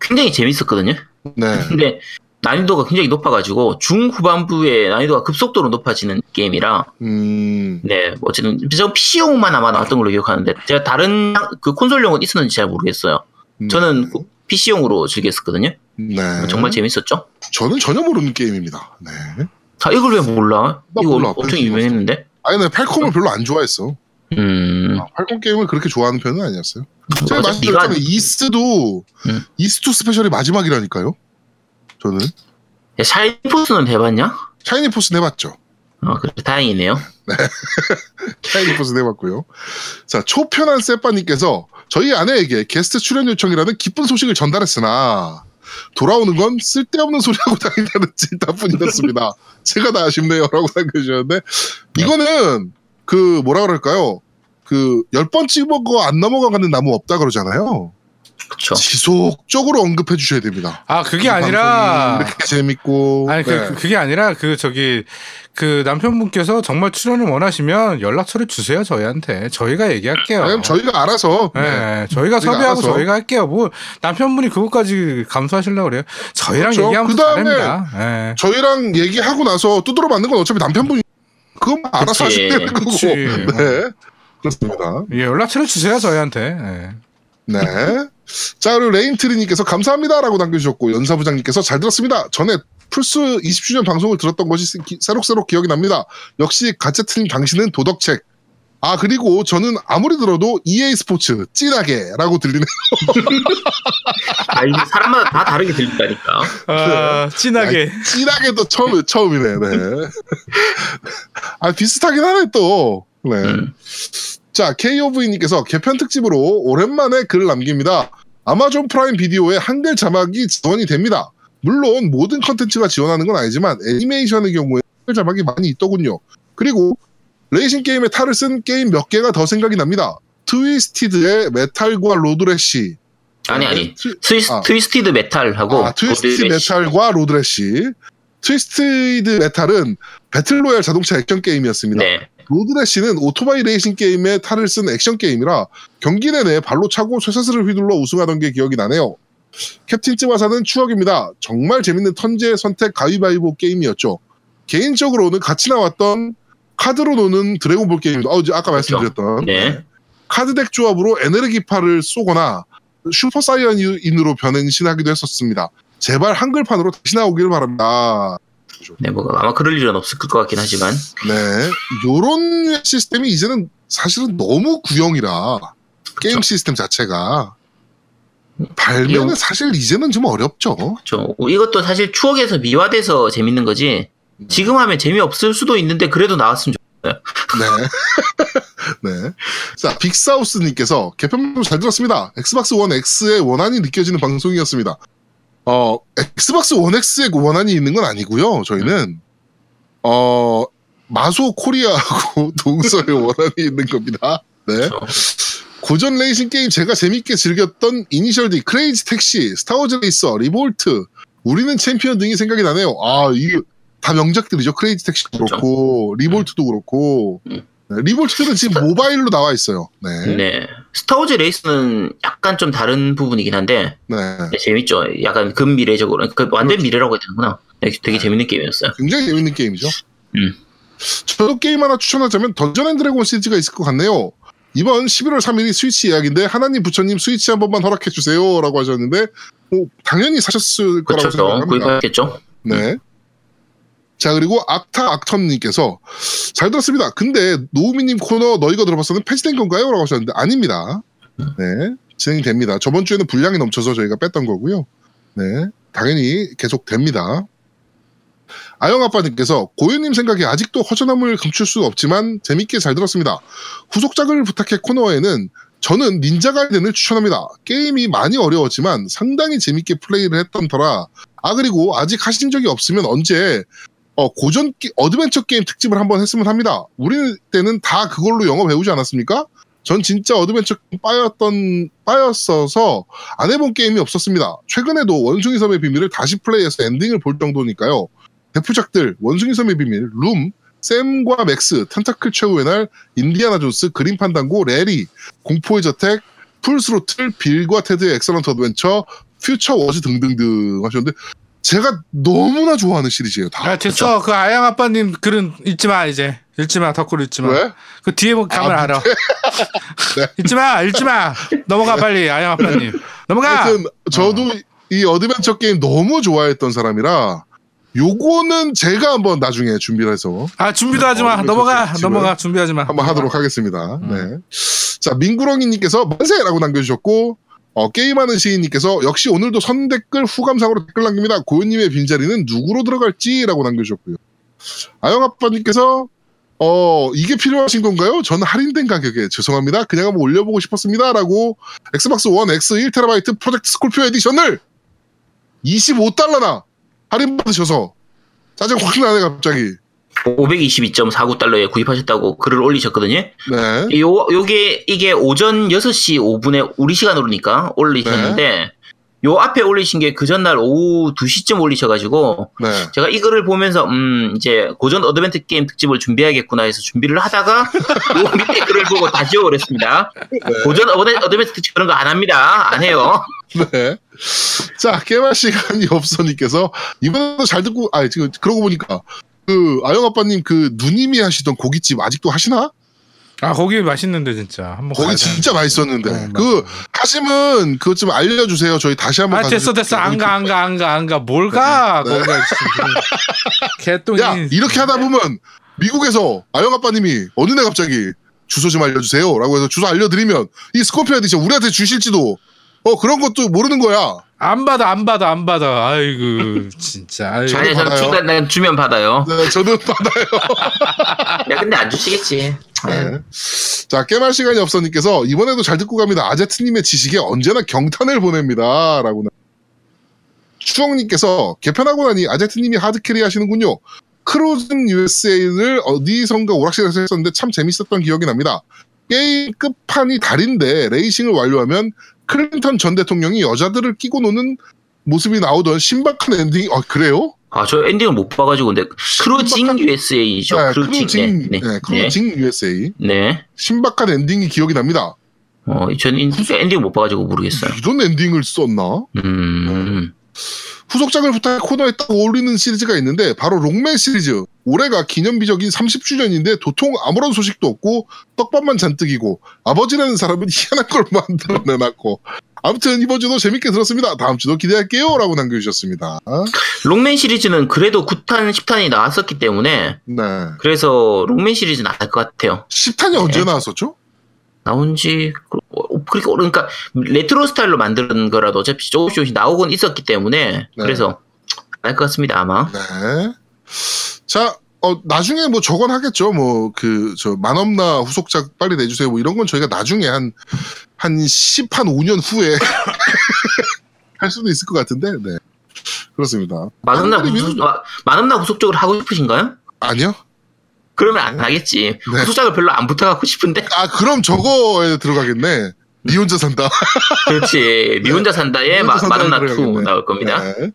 굉장히 재밌었거든요. 네. 근데 난이도가 굉장히 높아가지고 중후반부에 난이도가 급속도로 높아지는 게임이라 음, 네 어쨌든 저 PC용만 아마 나왔던 걸로 기억하는데 제가 다른 그 콘솔용은 있었는지 잘 모르겠어요. 저는 그 PC용으로 즐겼었거든요. 네. 정말 재밌었죠. 저는 전혀 모르는 게임입니다. 네. 자 이걸 왜 몰라? 나 이거 몰라. 엄청 유명했는데. 아니, 네, 팔콤을 별로 안 좋아했어. 음. 아, 팔콤 게임을 그렇게 좋아하는 편은 아니었어요. 제가 어차피 네가 말씀드렸잖아요. 이스 2도, 음. 이스 2 스페셜이 마지막이라니까요. 저는. 야, 샤이포스는 해봤냐? 샤이닝 포스 해봤죠. 어, 그래 다행이네요. 샤이닝 포스 해봤고요. 자, 초편한 세빠님께서 저희 아내에게 게스트 출연 요청이라는 기쁜 소식을 전달했으나, 돌아오는 건 쓸데없는 소리하고 다닌다는 핀잔뿐이었습니다. 제가 다 아쉽네요. 라고 남겨주셨는데, 이거는, 그, 뭐라 그럴까요? 그, 열 번 찍어거 안 넘어가는 나무 없다 그러잖아요. 그쵸. 지속적으로 언급해 주셔야 됩니다. 아 그게 이 아니라 이렇게 재밌고. 아니 그, 네. 그- 그게 아니라 그 저기 그 남편분께서 정말 출연을 원하시면 연락처를 주세요 저희한테 저희가 얘기할게요. 아니면 저희가 알아서. 네, 네. 저희가 섭외하고 알아서. 저희가 할게요. 뭐 남편분이 그것까지 감수하시려고 그래요. 저희랑 그렇죠. 얘기하면 그다음에 잘합니다. 네. 저희랑 얘기하고 나서 두드러 맞는 건 어차피 남편분이 그건 알아서 그치. 하시면 되는 거고. 그치. 네. 그렇습니다. 예, 연락처를 주세요 저희한테. 네. 네. 자, 그리고 레인트리님께서 감사합니다라고 남겨주셨고, 연사부장님께서 잘 들었습니다. 전에 플스 20주년 방송을 들었던 것이 기- 새록새록 기억이 납니다. 역시 가제트님 당신은 도덕책. 아, 그리고 저는 아무리 들어도 EA 스포츠, 찐하게라고 들리는. 아, 이게 사람마다 다 다르게 들린다니까. 아, 진하게. 찐하게도 처음, 처음이네, 네. 아, 비슷하긴 하네, 또. 네. 음. 자, KOV님께서 개편 특집으로 오랜만에 글을 남깁니다. 아마존 프라임 비디오에 한글 자막이 지원이 됩니다. 물론 모든 컨텐츠가 지원하는 건 아니지만 애니메이션의 경우에 한글 자막이 많이 있더군요. 그리고 레이싱 게임의 탈을 쓴 게임 몇 개가 더 생각이 납니다. 트위스티드의 메탈과 로드래시. 아니 아니. 트- 트위스, 아. 트위스티드 메탈하고 아, 트위스티드. 메탈과 로드래시. 트위스티드 메탈은 배틀로얄 자동차 액션 게임이었습니다. 네. 로드래시는 오토바이 레이싱 게임에 탈을 쓴 액션 게임이라 경기 내내 발로 차고 쇠사슬을 휘둘러 우승하던 게 기억이 나네요. 캡틴 쯔바사는 추억입니다. 정말 재밌는 턴제 선택 가위바위보 게임이었죠. 개인적으로는 같이 나왔던 카드로 노는 드래곤볼 게임입니다. 어, 이제 아까 말씀드렸던 네. 카드덱 조합으로 에너지파를 쏘거나 슈퍼 사이어인으로 변신하기도 했었습니다. 제발 한글판으로 다시 나오기를 바랍니다. 네, 뭐 아마 그럴 일은 없을 것 같긴 하지만. 네, 요런 시스템이 이제는 사실은 너무 구형이라 게임 시스템 자체가 발매는 이게- 사실 이제는 좀 어렵죠. 저 이것도 사실 추억에서 미화돼서 재밌는 거지. 지금 하면 재미없을 수도 있는데 그래도 나왔으면 좋 네. 네. 자, 빅사우스님께서 개편 방송 잘 들었습니다. 엑스박스 원 X의 원한이 느껴지는 방송이었습니다. 어, 엑스박스 원 X의 원한이 있는 건 아니고요. 저희는 어 마소 코리아하고 동서의 원한이 있는 겁니다. 네. 좋죠. 고전 레이싱 게임 제가 재밌게 즐겼던 이니셜 D, 크레이지 택시, 스타워즈 레이서, 리볼트, 우리는 챔피언 등이 생각이 나네요. 아, 이게 다 명작들이죠. 크레이지 택시도 그렇고, 리볼트도 그렇고. 음. 네, 리볼트는 지금 모바일로 나와 있어요. 네. 네. 스타워즈 레이스는 약간 좀 다른 부분이긴 한데 네. 네, 재밌죠. 약간 근미래적으로 그 완전 미래라고 해야 되는구나. 네, 되게 재밌는 게임이었어요. 굉장히 재밌는 게임이죠. 음. 저도 게임 하나 추천하자면 던전 앤 드래곤 시리즈가 있을 것 같네요. 이번 11월 3일이 스위치 예약인데 하나님 부처님 스위치 한 번만 허락해 주세요라고 하셨는데 뭐, 당연히 사셨을 거라고 그렇죠. 생각합니다. 구입하겠죠. 네. 자 그리고 악타 악텀님께서 잘 들었습니다. 근데 노우미님 코너 너희가 들어봤어는 폐지된 건가요? 라고 하셨는데 아닙니다. 네 진행됩니다. 저번 주에는 분량이 넘쳐서 저희가 뺐던 거고요. 네 당연히 계속 됩니다. 아영 아빠님께서 고유님 생각에 아직도 허전함을 감출 수 없지만 재밌게 잘 들었습니다. 후속작을 부탁해 코너에는 저는 닌자 가이덴을 추천합니다. 게임이 많이 어려웠지만 상당히 재밌게 플레이를 했던 터라 아 그리고 아직 하신 적이 없으면 언제 어, 고전 게- 어드벤처 게임 특집을 한번 했으면 합니다. 우리 때는 다 그걸로 영어 배우지 않았습니까? 전 진짜 어드벤처 빠였던 빠였어서 안 해본 게임이 없었습니다. 최근에도 원숭이 섬의 비밀을 다시 플레이해서 엔딩을 볼 정도니까요. 대표작들 원숭이 섬의 비밀, 룸, 샘과 맥스, 텐타클 최후의 날, 인디아나 존스, 그림 판당고, 래리, 공포의 저택, 풀스로틀, 빌과 테드의 엑설런트 어드벤처, 퓨처 워즈 등등등 하셨는데 제가 너무나 좋아하는 시리즈예요. 다. 아 됐어 그 아영아빠님 글은 읽지 마 이제 읽지 마 댓글 읽지 마. 왜? 그 뒤에 뭐 가면 아, 알아. 네. 읽지 마 읽지 마 넘어가 빨리 아영아빠님 넘어가. 하여튼 저도 이 어드벤처 게임 너무 좋아했던 사람이라 요거는 제가 한번 나중에 준비를 해서 아 준비도 하지 마 어, 넘어가. 넘어가 준비하지 마. 한번 하도록 하겠습니다. 음. 네. 자, 민구렁이님께서 만세라고 남겨주셨고, 어, 게임하는 시인님께서 역시 오늘도 선 댓글 후감상으로 댓글 남깁니다. 고현님의 빈자리는 누구로 들어갈지라고 남겨주셨고요. 아영아빠님께서 어, 이게 필요하신 건가요? 저는 할인된 가격에 죄송합니다. 그냥 한번 올려보고 싶었습니다. 라고 엑스박스 원 X 1TB 프로젝트 스콜피오 에디션을 25달러나 할인 받으셔서 짜증 확 나네, 갑자기. 522.49달러에 구입하셨다고 글을 올리셨거든요. 네. 요, 요게, 이게 오전 6시 5분에 우리 시간으로니까 올리셨는데, 요 앞에 올리신 게 그 전날 오후 2시쯤 올리셔가지고, 네. 제가 이 글을 보면서, 음, 이제 고전 어드벤처 게임 특집을 준비해야겠구나 해서 준비를 하다가, 요 밑에 글을 보고 다시 오랬습니다. 고전 어드- 어드벤처 특집 그런 거 안 합니다. 안 해요. 네. 자, 게임할 시간이 없어님께서 이번에도 잘 듣고, 아, 지금 그러고 보니까 그 아영 아빠님 그 누님이 하시던 고깃집 아직도 하시나? 아 거기 맛있는데 진짜 한번 거기 진짜 맛있었는데. 어, 그 하시면 그것 좀 알려주세요. 저희 다시 한번. 아 됐어 됐어 안 가 안 가 안 가 안 가 뭘가 네. 거기가 개똥이 야, 이렇게 하다 보면 미국에서 아영 아빠님이 어느 날 갑자기 주소 좀 알려주세요라고 해서 주소 알려드리면 이 스코피오 에디션 우리한테 주실지도 어 그런 것도 모르는 거야. 안 받아 안 받아 안 받아 아이고 진짜 아이고. 아니, 저는 받아요. 주, 난 주면 받아요. 네, 저도 받아요. 야, 근데 안 주시겠지. 네. 자, 겜할 시간이 없어님께서 이번에도 잘 듣고 갑니다. 아제트님의 지식에 언제나 경탄을 보냅니다. 라고. 추억님께서 개편하고 나니 아제트님이 하드캐리 하시는군요. 크루즌 USA를 어디선가 오락실에서 했었는데 참 재밌었던 기억이 납니다. 게임 끝판이 달인데 레이싱을 완료하면 클린턴 전 대통령이 여자들을 끼고 노는 모습이 나오던 신박한 엔딩, 아, 그래요? 아, 저 엔딩을 못 봐가지고, 근데, 크루징 신박한- USA죠. 네, 크루징. 크루징, 네. 네, 네. 크루징 USA. 네. 신박한 엔딩이 기억이 납니다. 어, 저는 엔딩을 못 봐가지고 모르겠어요. 이런 엔딩을 썼나? 음. 후속작을 부탁해 코너에 딱 어울리는 시리즈가 있는데 바로 록맨 시리즈. 올해가 기념비적인 30주년인데 도통 아무런 소식도 없고 떡밥만 잔뜩이고 아버지라는 사람은 희한한 걸 만들어내놨고 아무튼 이번 주도 재밌게 들었습니다. 다음 주도 기대할게요. 라고 남겨주셨습니다. 록맨 시리즈는 그래도 9탄, 10탄이 나왔었기 때문에, 네. 그래서 록맨 시리즈는 안할것 같아요. 10탄이 언제 네. 나왔었죠? 나온 지, 어, 그러니까, 그러니까, 레트로 스타일로 만드는 거라도 어차피 조금씩 조금씩 나오곤 있었기 때문에, 네. 그래서, 안할것 같습니다, 아마. 네. 자, 어, 나중에 뭐 저건 하겠죠. 뭐, 그, 저, 만업나 후속작 빨리 내주세요. 뭐 이런 건 저희가 나중에 한, 한 10, 한 5년 후에 할 수도 있을 것 같은데, 네. 그렇습니다. 만업나 한 그림이- 후속, 마- 만업나 후속적으으로 하고 싶으신가요? 아니요? 그러면 안 하겠지. 네. 후속작을 별로 안 붙어갖고 싶은데. 아, 그럼 저거에 들어가겠네. 니 혼자 산다. 그렇지. 미 혼자 산다에 마, 니 혼자 산다에 2 들어가겠네. 나올 겁니다. 네.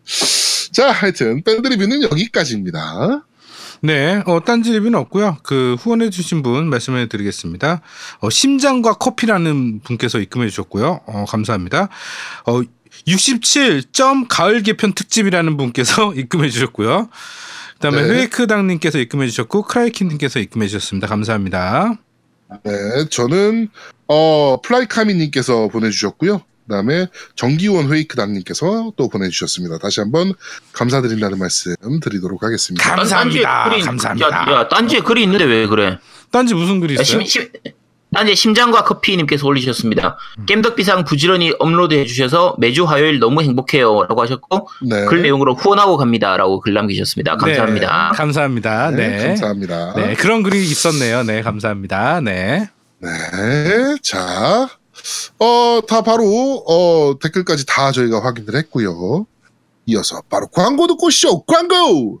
자, 하여튼, 밴드 리뷰는 여기까지입니다. 네, 어, 딴지 리뷰는 없고요. 그 후원해 주신 분 말씀해 드리겠습니다. 어, 심장과 커피라는 분께서 입금해 주셨고요. 어, 감사합니다. 어, 67 점 가을 개편 특집이라는 분께서 입금해 주셨고요. 그다음에 네. 회이크당님께서 입금해 주셨고 크라이킨님께서 입금해 주셨습니다. 감사합니다. 네, 저는 어 플라이카미님께서 보내주셨고요. 그다음에 정기원 회이크당님께서 또 보내주셨습니다. 다시 한번 감사드린다는 말씀 드리도록 하겠습니다. 감사합니다. 딴지에 글이- 감사합니다. 야, 야, 딴지에 글이 있는데 왜 그래? 딴지 무슨 글이 야, 있어요? 심, 심, 현재 심장과 커피님께서 올리셨습니다. 겜덕비상 부지런히 업로드해 주셔서 매주 화요일 너무 행복해요라고 하셨고 네. 글 내용으로 후원하고 갑니다라고 글 남기셨습니다. 감사합니다. 네, 감사합니다. 네, 네. 감사합니다. 네, 그런 글이 있었네요. 네, 감사합니다. 네. 네, 자, 어, 다 바로, 어, 댓글까지 다 저희가 확인을 했고요. 이어서 바로 광고 듣고 쇼 광고!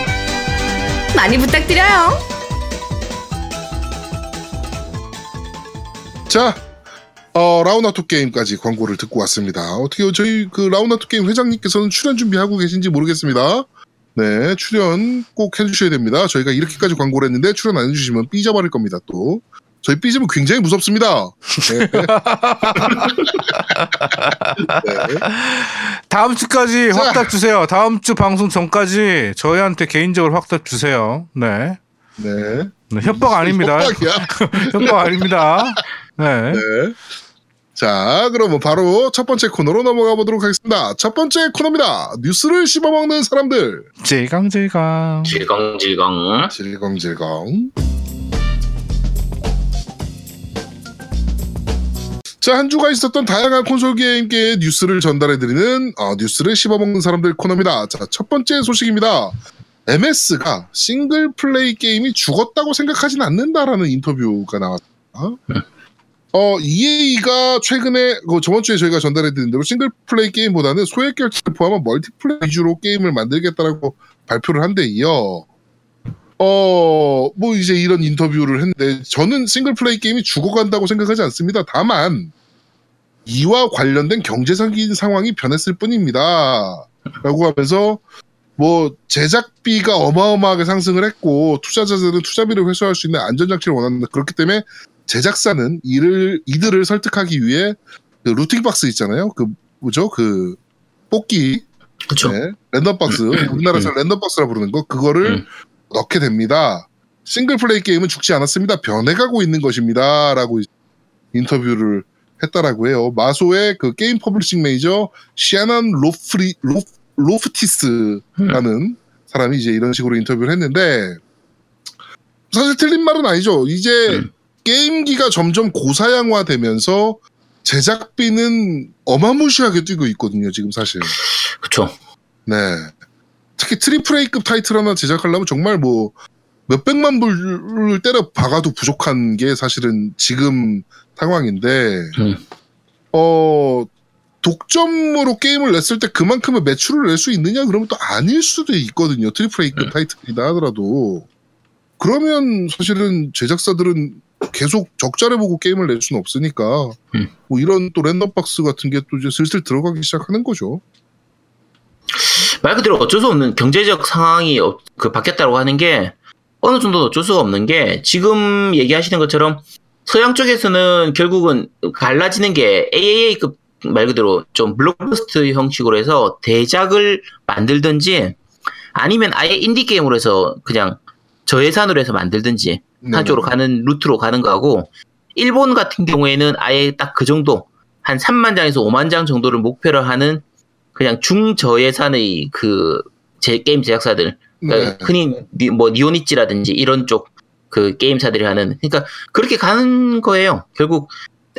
많이 부탁드려요. 자, 어, 라운아토 게임까지 광고를 듣고 왔습니다. 어떻게 저희 그 라운아토 게임 회장님께서는 출연 준비하고 계신지 모르겠습니다. 네, 출연 꼭 해주셔야 됩니다. 저희가 이렇게까지 광고를 했는데 출연 안 해주시면 삐져버릴 겁니다, 또. 저희 삐지면 굉장히 무섭습니다. 네. 네. 다음 주까지 자. 확답 주세요. 다음 주 방송 전까지 저희한테 개인적으로 확답 주세요. 네. 네. 네, 협박 아닙니다. 협박이야. 협박 아닙니다. 네. 네. 자, 그러면 바로 첫 번째 코너로 넘어가 보도록 하겠습니다. 첫 번째 코너입니다. 뉴스를 씹어먹는 사람들. 질강질강. 질겅 질겅. 질겅 질겅. 자, 한 주가 있었던 다양한 콘솔 게임계의 뉴스를 전달해드리는 어, 뉴스를 씹어먹는 사람들 코너입니다. 자, 첫 번째 소식입니다. MS가 싱글 플레이 게임이 죽었다고 생각하진 않는다라는 인터뷰가 나왔습니다. 어, EA가 최근에, 그 저번 주에 저희가 전달해드린 대로 싱글 플레이 게임보다는 소액 결제를 포함한 멀티플레이 위주로 게임을 만들겠다라고 발표를 한 데 이어, 어, 뭐 이제 이런 인터뷰를 했는데 저는 싱글 플레이 게임이 죽어간다고 생각하지 않습니다. 다만 이와 관련된 경제적인 상황이 변했을 뿐입니다. 라고 하면서 뭐 제작비가 어마어마하게 상승을 했고 투자자들은 투자비를 회수할 수 있는 안전장치를 원한다. 그렇기 때문에 제작사는 이를 이들을 설득하기 위해 그 looting box 있잖아요. 그 뭐죠? 그 뽑기 그쵸. 네, 랜덤 박스 우리나라에서 랜덤 박스라 부르는 거 그거를 음. 넣게 됩니다. 싱글 플레이 게임은 죽지 않았습니다. 변해가고 있는 것입니다 라고 인터뷰를 했다라고 해요. 마소의 그 게임 publishing 매니저 섀넌 로프리 로, 로프티스라는 사람이 이제 이런 식으로 인터뷰를 했는데 사실 틀린 말은 아니죠. 이제 음. 게임기가 점점 고사양화되면서 제작비는 어마무시하게 뛰고 있거든요. 지금 사실. 그쵸. 네. 특히 triple A급 타이틀 하나 제작하려면 정말 뭐 몇백만 불을 때려 박아도 부족한 게 사실은 지금 상황인데, 음. 어, 독점으로 게임을 냈을 때 그만큼의 매출을 낼 수 있느냐? 그러면 또 아닐 수도 있거든요. triple A급 음. 타이틀이다 하더라도. 그러면 사실은 제작사들은 계속 적자를 보고 게임을 낼 수는 없으니까, 음. 뭐 이런 또 랜덤박스 같은 게 또 이제 슬슬 들어가기 시작하는 거죠. 말 그대로 어쩔 수 없는 경제적 상황이 어- 그 바뀌었다고 하는 게 어느 정도 어쩔 수가 없는 게 지금 얘기하시는 것처럼 서양 쪽에서는 결국은 갈라지는 게 AAA급 말 그대로 좀 블록버스트 형식으로 해서 대작을 만들든지 아니면 아예 인디 게임으로 해서 그냥 저예산으로 해서 만들든지 한쪽으로 가는 루트로 가는 거하고 일본 같은 경우에는 아예 딱 그 정도 한 3만 장에서 5만 장 정도를 목표로 하는 그냥 중저예산의 그 제 게임 제작사들 그러니까 네. 흔히 니- 뭐 니오니찌라든지 이런 쪽 그 게임사들이 하는 그러니까 그렇게 가는 거예요. 결국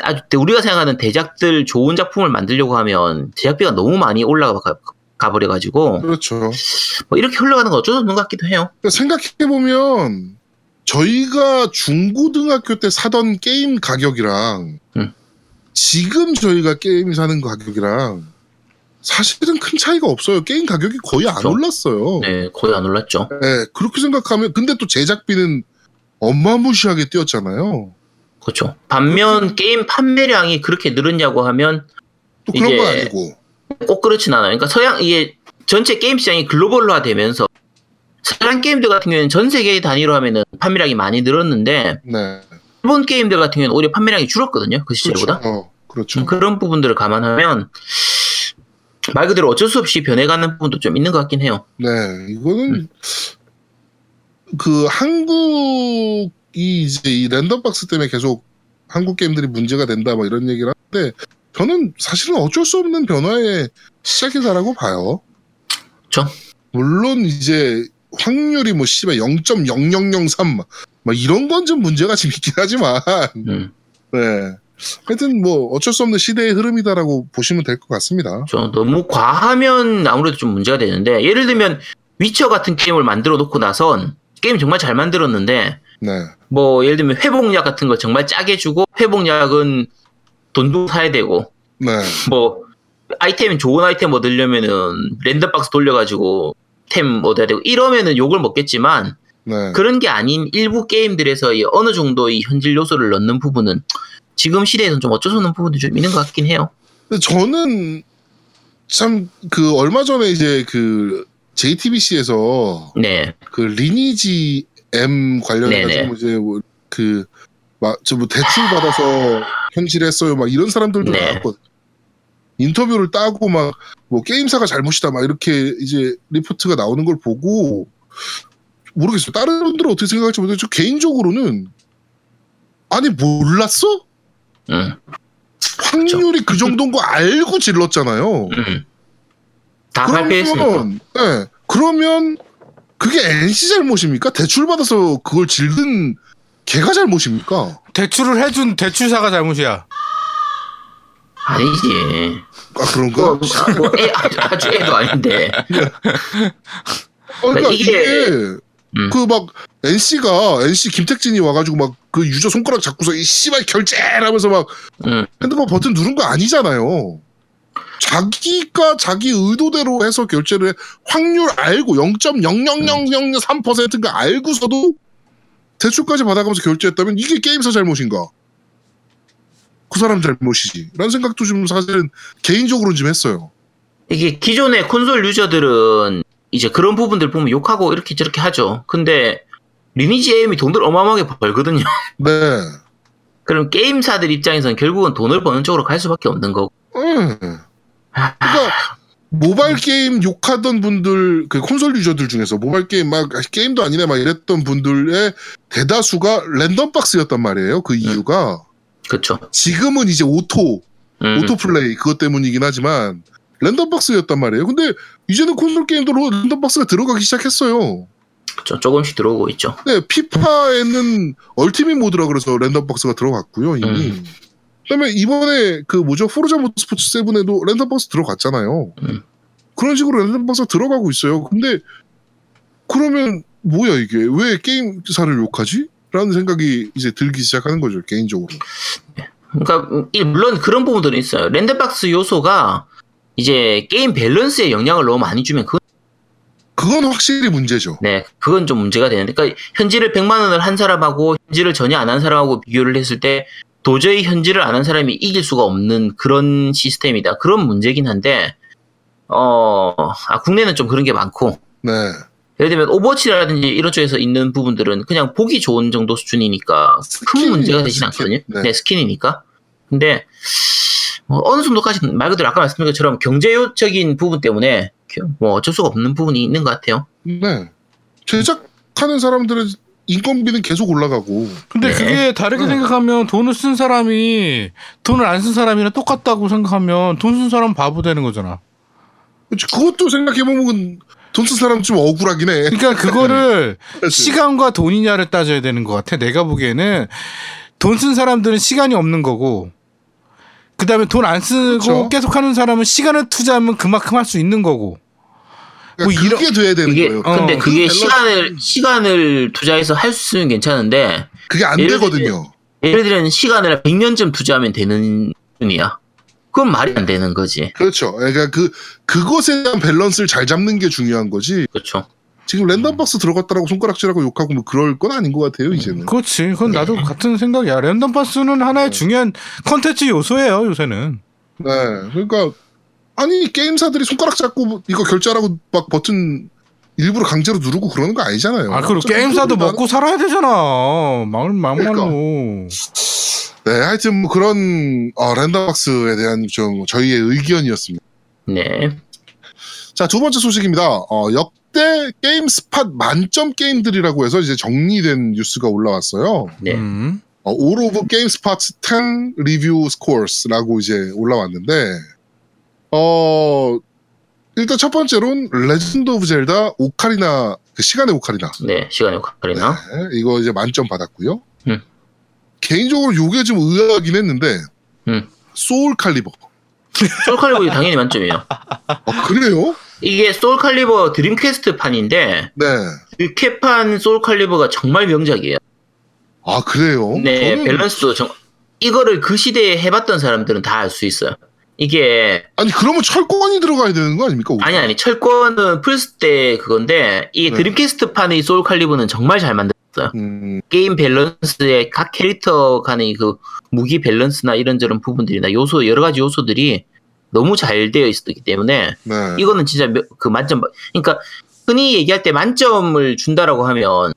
아주 대- 우리가 생각하는 대작들 좋은 작품을 만들려고 하면 제작비가 너무 많이 올라가 가- 가버려 가지고 그렇죠. 뭐 이렇게 흘러가는 거 어쩔 수 없는 것 같기도 해요. 생각해 보면 저희가 중고등학교 때 사던 게임 가격이랑 음. 지금 저희가 게임 사는 가격이랑 사실은 큰 차이가 없어요. 게임 가격이 거의 안 그렇죠. 올랐어요. 네, 거의 안 올랐죠. 네, 그렇게 생각하면 근데 또 제작비는 어마무시하게 뛰었잖아요. 그렇죠. 반면 게임 판매량이 그렇게 늘었냐고 하면 또 그런 건 아니고. 꼭 그렇진 않아요. 그러니까 서양 이게 전체 게임 시장이 글로벌화 되면서 서양 게임들 같은 경우에는 전 세계 단위로 하면은 판매량이 많이 늘었는데 네. 일본 게임들 같은 경우에는 오히려 판매량이 줄었거든요. 그 시절보다. 그렇죠. 어, 그렇죠. 음, 그런 부분들을 감안하면 말 그대로 어쩔 수 없이 변해가는 부분도 좀 있는 것 같긴 해요. 네, 이거는 음. 그 한국이 이제 이 랜덤박스 때문에 계속 한국 게임들이 문제가 된다 뭐 이런 얘기를 하는데 저는 사실은 어쩔 수 없는 변화의 시작이다라고 봐요. 그쵸. 물론 이제 확률이 뭐 씨발 0.0003 막, 막 이런 건 좀 문제가 좀 있긴 하지만 음, 네. 하여튼 뭐 어쩔 수 없는 시대의 흐름이다라고 보시면 될 것 같습니다. 좀 너무 과하면 아무래도 좀 문제가 되는데 예를 들면 위쳐 같은 게임을 만들어 놓고 나선 게임 정말 잘 만들었는데 네. 뭐 예를 들면 회복약 같은 거 정말 짜게 주고 회복약은 돈도 사야 되고 네. 뭐 아이템 좋은 아이템 얻으려면은 랜덤박스 돌려가지고 템 얻어야 되고 이러면은 욕을 먹겠지만 네. 그런 게 아닌 일부 게임들에서 이 어느 정도 이 현질 요소를 넣는 부분은 지금 시대에서는 좀 어쩔 수 없는 부분도 좀 있는 것 같긴 해요. 저는 참 그 얼마 전에 이제 그 JTBC에서 네, 그 리니지 M 관련해가지고 네네. 이제 뭐 그막저뭐 대출 받아서 현질했어요 막 이런 사람들도 네. 나왔거든. 인터뷰를 따고 막 뭐 게임사가 잘못이다 막 이렇게 이제 리포트가 나오는 걸 보고 모르겠어요. 다른 분들은 어떻게 생각할지 모르겠는데 저 개인적으로는 아니 몰랐어? 음, 확률이 그 정도인 거 알고 질렀잖아요. 음. 다. 그러면, 네, 그러면 그게 NC 잘못입니까? 대출 받아서 그걸 질든 걔가 잘못입니까? 대출을 해준 대출사가 잘못이야. 아니지. 아 그런가? 뭐, 뭐 애, 아주, 애도 아닌데. 어, 그러니까 이게- 이게, 음. 그막 NC가 NC 김택진이 와가지고 막 그 유저 손가락 잡고서 이 씨발 결제하면서 막 음, 핸드폰 버튼 누른 거 아니잖아요. 자기가 자기 의도대로 해서 결제를 해. 확률 알고 0.00003%인가 알고서도 대출까지 받아가면서 결제했다면 이게 게임사 잘못인가? 그 사람 잘못이지. 라는 생각도 좀 사실은 개인적으로는 좀 했어요. 이게 기존의 콘솔 유저들은 이제 그런 부분들 보면 욕하고 이렇게 저렇게 하죠. 근데 리니지 M이 돈을 어마어마하게 벌거든요. 네. 그럼 게임사들 입장에서는 결국은 돈을 버는 쪽으로 갈 수밖에 없는 거고. 음. 그러니까 모바일 게임 욕하던 분들 그 콘솔 유저들 중에서 모바일 게임 막 게임도 아니네 막 이랬던 분들의 대다수가 랜덤 박스였단 말이에요. 그 이유가 그쵸. 지금은 이제 오토 음, 오토 플레이 그것 때문이긴 하지만 랜덤 박스였단 말이에요. 근데 이제는 콘솔 게임도 랜덤 박스가 들어가기 시작했어요. 그쵸. 조금씩 들어오고 있죠. 네, 피파에는 ultimate 모드라 그래서 랜덤 박스가 들어갔고요 이미. 음. 그다음에 이번에 그 뭐죠 포르자 모터스포츠 7에도 랜덤 박스 들어갔잖아요. 음. 그런 식으로 랜덤 박스가 들어가고 있어요. 근데 그러면 뭐야 이게 왜 게임사를 욕하지? 라는 생각이 이제 들기 시작하는 거죠 개인적으로. 그러니까 이- 물론 그런 부분들은 있어요. 랜덤박스 요소가 이제 게임 밸런스에 영향을 너무 많이 주면 그 그건 확실히 문제죠. 네, 그건 좀 문제가 되는데, 그러니까 현질을 100만 원을 한 사람하고 현질을 전혀 안 한 사람하고 비교를 했을 때 도저히 현질을 안 한 사람이 이길 수가 없는 그런 시스템이다. 그런 문제긴 한데, 어, 아, 국내는 좀 그런 게 많고, 네. 예를 들면 오버워치라든지 이런 쪽에서 있는 부분들은 그냥 보기 좋은 정도 수준이니까 큰 문제가 되진. 않거든요. 네. 네. 스킨이니까. 근데 뭐 어느 정도까지 말 그대로 아까 말씀드린 것처럼 경제적인 부분 때문에 뭐 어쩔 수가 없는 부분이 있는 것 같아요. 네. 제작하는 사람들의 인건비는 계속 올라가고. 근데 네. 그게 다르게 네. 생각하면 돈을 쓴 사람이 돈을 안 쓴 사람이랑 똑같다고 생각하면 돈 쓴 사람 바보 되는 거잖아. 그치, 그것도 생각해보면 돈 쓴 사람 좀 억울하긴 해. 그러니까 그거를. 시간과 돈이냐를 따져야 되는 것 같아. 내가 보기에는 돈 쓴 사람들은 시간이 없는 거고, 그 다음에 돈 안 쓰고 그렇죠. 계속 하는 사람은 시간을 투자하면 그만큼 할 수 있는 거고. 뭐 그러니까 이런- 그게 돼야 되는 그게 거예요. 근데 어, 그 그게 밸런스- 시간을 시간을 투자해서 할수 있으면 괜찮은데 그게 안 예를 되거든요. 예를 들면 시간을 100년쯤 투자하면 되는 분이야. 그건 말이 안 되는 거지. 그렇죠. 그러니까 그 그것에 대한 밸런스를 잘 잡는 게 중요한 거지. 그렇죠. 지금 랜덤 박스 들어갔다라고 손가락질하고 욕하고 뭐 그럴 건 아닌 것 같아요 이제는. 그렇지. 그건 나도 같은 생각이야. 랜덤 박스는 하나의 중요한 컨텐츠 요소예요, 요새는. 네. 그러니까 아니 게임사들이 손가락 잡고 뭐 이거 결제하라고 막 버튼 일부러 강제로 누르고 그러는 거 아니잖아요. 아, 그리고 게임사도 그거보다는- 먹고 살아야 되잖아. 막, 막말로. 네, 하여튼 뭐 그런 어, 랜덤 박스에 대한 좀 저희의 의견이었습니다. 네. 자, 두 번째 소식입니다. 어, 역 대 게임 스팟 만점 게임들이라고 해서 이제 정리된 뉴스가 올라왔어요. 네. 음. 어, All of Game Spots 10 Review Scores라고 이제 올라왔는데, 어, 일단 첫 번째로는 Legend of Zelda Ocarina, 그 시간의 오카리나. 네. 시간의 오카리나? 네, 이거 이제 만점 받았고요. 음. 개인적으로 요게 좀 의아하긴 했는데, 음. Soul Calibur. Soul Calibur 당연히 만점이에요. 어, 그래요? 이게 Soul Calibur Dreamcast 판인데 네. 득회판 소울칼리버가 정말 명작이에요. 아, 그래요? 네, 저는- 밸런스도 정 이거를 그 시대에 해봤던 사람들은 다 알 수 있어요. 이게 아니, 그러면 철권이 들어가야 되는 거 아닙니까? 아니 아니 철권은 플스 때 그건데 이 네. 드림캐스트 판의 소울 칼리버는 정말 잘 만들었어요. 음, 게임 밸런스에 각 캐릭터 간의 그 무기 밸런스나 이런저런 부분들이나 요소 여러 가지 요소들이 너무 잘 되어 있었기 때문에 네. 이거는 진짜 몇- 그 만점 그러니까 흔히 얘기할 때 만점을 준다라고 하면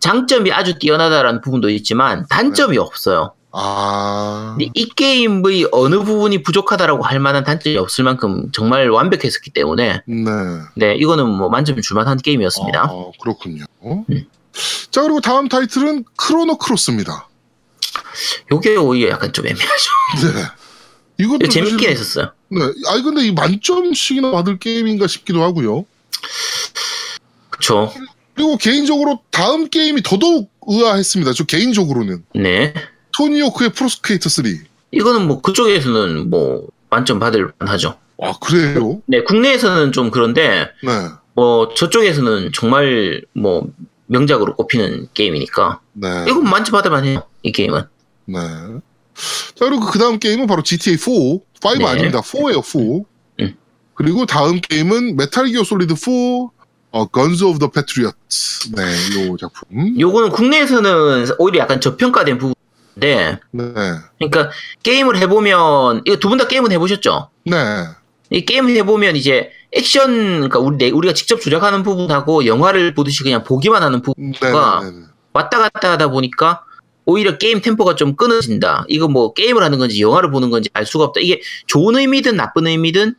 장점이 아주 뛰어나다라는 부분도 있지만 단점이 없어요. 아. 근데 이 게임의 어느 부분이 부족하다라고 할 만한 단점이 없을 만큼 정말 완벽했었기 때문에 네. 네 이거는 뭐 만점 줄만한 게임이었습니다. 아, 그렇군요. 음. 자, 그리고 다음 타이틀은 크로노 크로스입니다. 요게 오히려 약간 좀 애매하죠. 네. 이것도 재밌게 했었어요. 네. 아니, 근데 이 만점씩이나 받을 게임인가 싶기도 하고요. 그쵸. 그리고 개인적으로 다음 게임이 더더욱 의아했습니다. 저 개인적으로는. 네. 토니 오크의 프로스케이터 3. 이거는 뭐 그쪽에서는 뭐 만점 받을 만하죠. 아, 그래요? 네, 국내에서는 좀 그런데 네. 뭐 저쪽에서는 정말 뭐 명작으로 꼽히는 게임이니까 네. 이건 만점 받을 만해요. 이 게임은. 네. 자, 그리고 그 다음 게임은 바로 GTA 4. 5 네. 아닙니다. 4예요, 4. 음. 그리고 다음 게임은 Metal Gear Solid 4, 어, Guns of the Patriots. 네, 요 작품. 요거는 국내에서는 오히려 약간 저평가된 부분인데 네. 그러니까 게임을 해보면 이거 두 분 다 게임은 해보셨죠? 네. 이 게임 해보면 이제 액션 그러니까 우리 내- 우리가 직접 조작하는 부분하고 영화를 보듯이 그냥 보기만 하는 부분 네. 와. 네, 네, 네. 왔다 갔다 하다 보니까 오히려 게임 템포가 좀 끊어진다. 이거 뭐 게임을 하는 건지 영화를 보는 건지 알 수가 없다. 이게 좋은 의미든 나쁜 의미든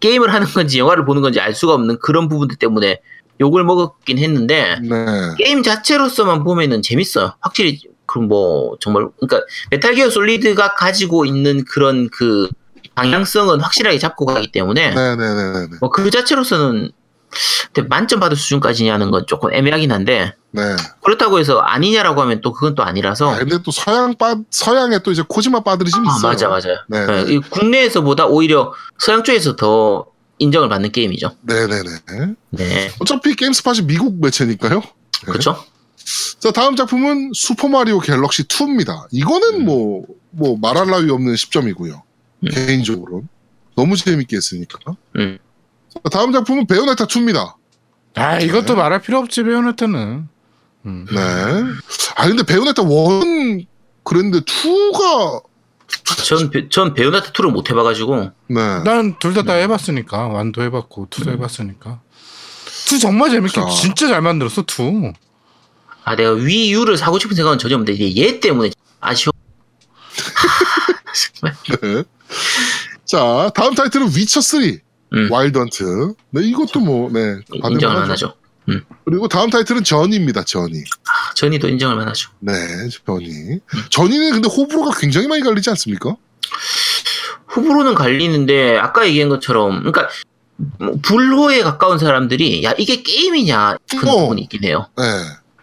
게임을 하는 건지 영화를 보는 건지 알 수가 없는 그런 부분들 때문에 욕을 먹었긴 했는데 네. 게임 자체로서만 보면은 재밌어요. 확실히 그럼 뭐 정말 그러니까 Metal Gear Solid가 가지고 있는 그런 그 방향성은 확실하게 잡고 가기 때문에 네, 네, 네, 네, 네. 뭐그 자체로서는 근데 만점 받을 수준까지냐는 건 조금 애매하긴 한데 네. 그렇다고 해서 아니냐라고 하면 또 그건 또 아니라서 아, 근데 또 서양 빠, 서양에 또 이제 코지마 빠돌이즘이 아, 있어요. 맞아 맞아요. 네, 네, 국내에서보다 오히려 서양 쪽에서 더 인정을 받는 게임이죠. 네, 네, 네. 네, 어차피 GameSpot이 미국 매체니까요. 네. 그렇죠. 자, 다음 작품은 Super Mario Galaxy 2입니다. 이거는 음. 뭐, 뭐, 말할 나위 없는 10점이고요. 음. 개인적으로. 너무 재밌게 했으니까. 음. 자, 다음 작품은 Bayonetta 2입니다. 아, 이것도 말할 필요 없지, Bayonetta는. 음. 네. 아, 근데 Bayonetta 1 그랬는데 2가, 전, 배- 전 Bayonetta 2를 못 해봐가지고 네. 난 둘 다다 해봤으니까. one도 해봤고, two도 해봤으니까. two 정말 재밌게, 자. 진짜 잘 만들었어, two. 아 내가 Wii U를 사고 싶은 생각은 전혀 없는데 얘 때문에 아쉬워. 정말. 네. 자, 다음 타이틀은 위쳐 3. 음. Wild Hunt. 네, 이것도 뭐, 네. 인정을. 만하죠. 그리고 다음 타이틀은 Journey입니다, Journey. 아, 전이도 인정을 만하죠. 네, 전이. 전이는 근데 호불호가 굉장히 많이 갈리지 않습니까? 후보로는 갈리는데 아까 얘기한 것처럼 그러니까 뭐 불호에 가까운 사람들이 야 이게 게임이냐 그런 어. 부분이 있긴 해요. 네.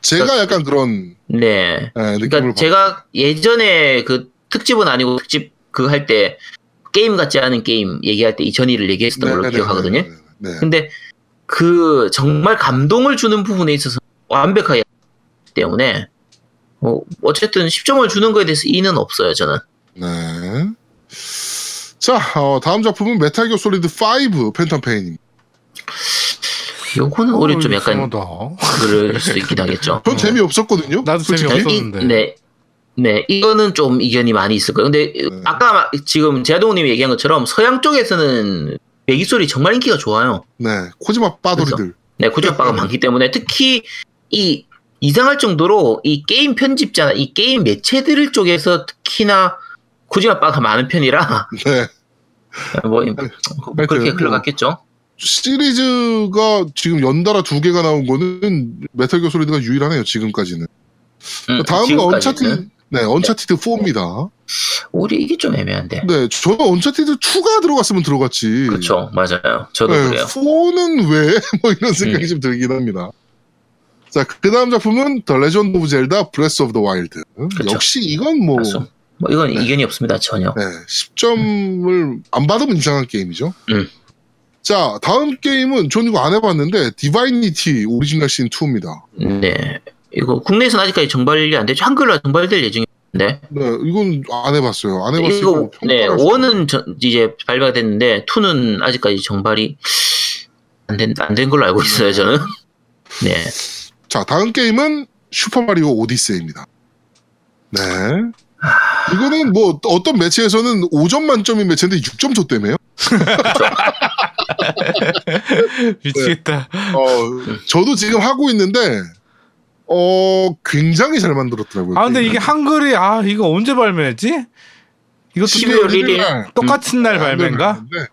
제가 약간 그런 네. 네, 그러니까 받- 제가 예전에 그 특집은 아니고 특집 그 할 때 게임 같지 않은 게임 얘기할 때이 전이를 얘기했었던 걸로 네, 네, 기억하거든요. 네, 네, 네. 근데 그 정말 감동을 주는 부분에 있어서 완벽하게 하기 때문에 어, 어쨌든 10점을 주는 거에 대해서 이견은 없어요 저는. 네. 자, 어, 다음 작품은 Metal Gear Solid 5 Phantom Pain입니다. 요거는 우리 좀 약간 이상하다. 그럴 수 있긴 하겠죠. 전 재미 없었거든요. 나도 솔직히. 재미없- 이- 없었는데. 네. 네, 이거는 좀 이견이 많이 있을 거예요. 근데 아까 마- 지금 제아동님이 얘기한 것처럼 서양 쪽에서는 메기솔이 정말 인기가 좋아요. 네, 코지마 빠돌이들. 네, 코지마빠가 많기 때문에 특히 이 이상할 정도로 이 게임 편집자나 이 게임 매체들 쪽에서 특히나 코지마빠가 많은 편이라 네. 뭐 그렇게 뭐- 흘러갔겠죠. 시리즈가 지금 연달아 두 개가 나온 거는 Metal Gear Solid가 유일하네요, 지금까지는. 음, 다음은 지금까지는. Uncharted, 네, Uncharted 4입니다. 우리 이게 좀 애매한데. 네, 저는 Uncharted 2가 들어갔으면 들어갔지. 그렇죠, 맞아요. 저도 네, 그래요. 4는 왜? 뭐 이런 생각이 음. 좀 들긴 합니다. 자, 그 다음 작품은 The Legend of Zelda Breath of the Wild. 그쵸. 역시 이건 뭐, 그렇죠. 뭐 이건 네. 이견이 없습니다 전혀. 네, 10점을 안 받으면 이상한 게임이죠. 음. 자, 다음 게임은 전 이거 안 해봤는데, Divinity Original Sin 2입니다. 네. 이거 국내에서는 아직까지 정발이 안 되죠. 한글로 정발될 예정인데. 네, 이건 안 해봤어요. 안 해봤어요. 이거 네, 원은 저- 이제 발매가 됐는데 투는 아직까지 정발이 안된안된 걸로 알고 있어요, 저는. 네. 자, 다음 게임은 슈퍼마리오 오디세이입니다. 네. 이거는 뭐 어떤 매체에서는 5점 만점인 매체인데 6점 줬다며요? 미치겠다. 어, 저도 지금 하고 있는데 어, 굉장히 잘 만들었더라고요. 아 근데 이게 한글이 아 이거 언제 발매했지? 이것도 12월 1일. 날 똑같은 날 발매인가? 네,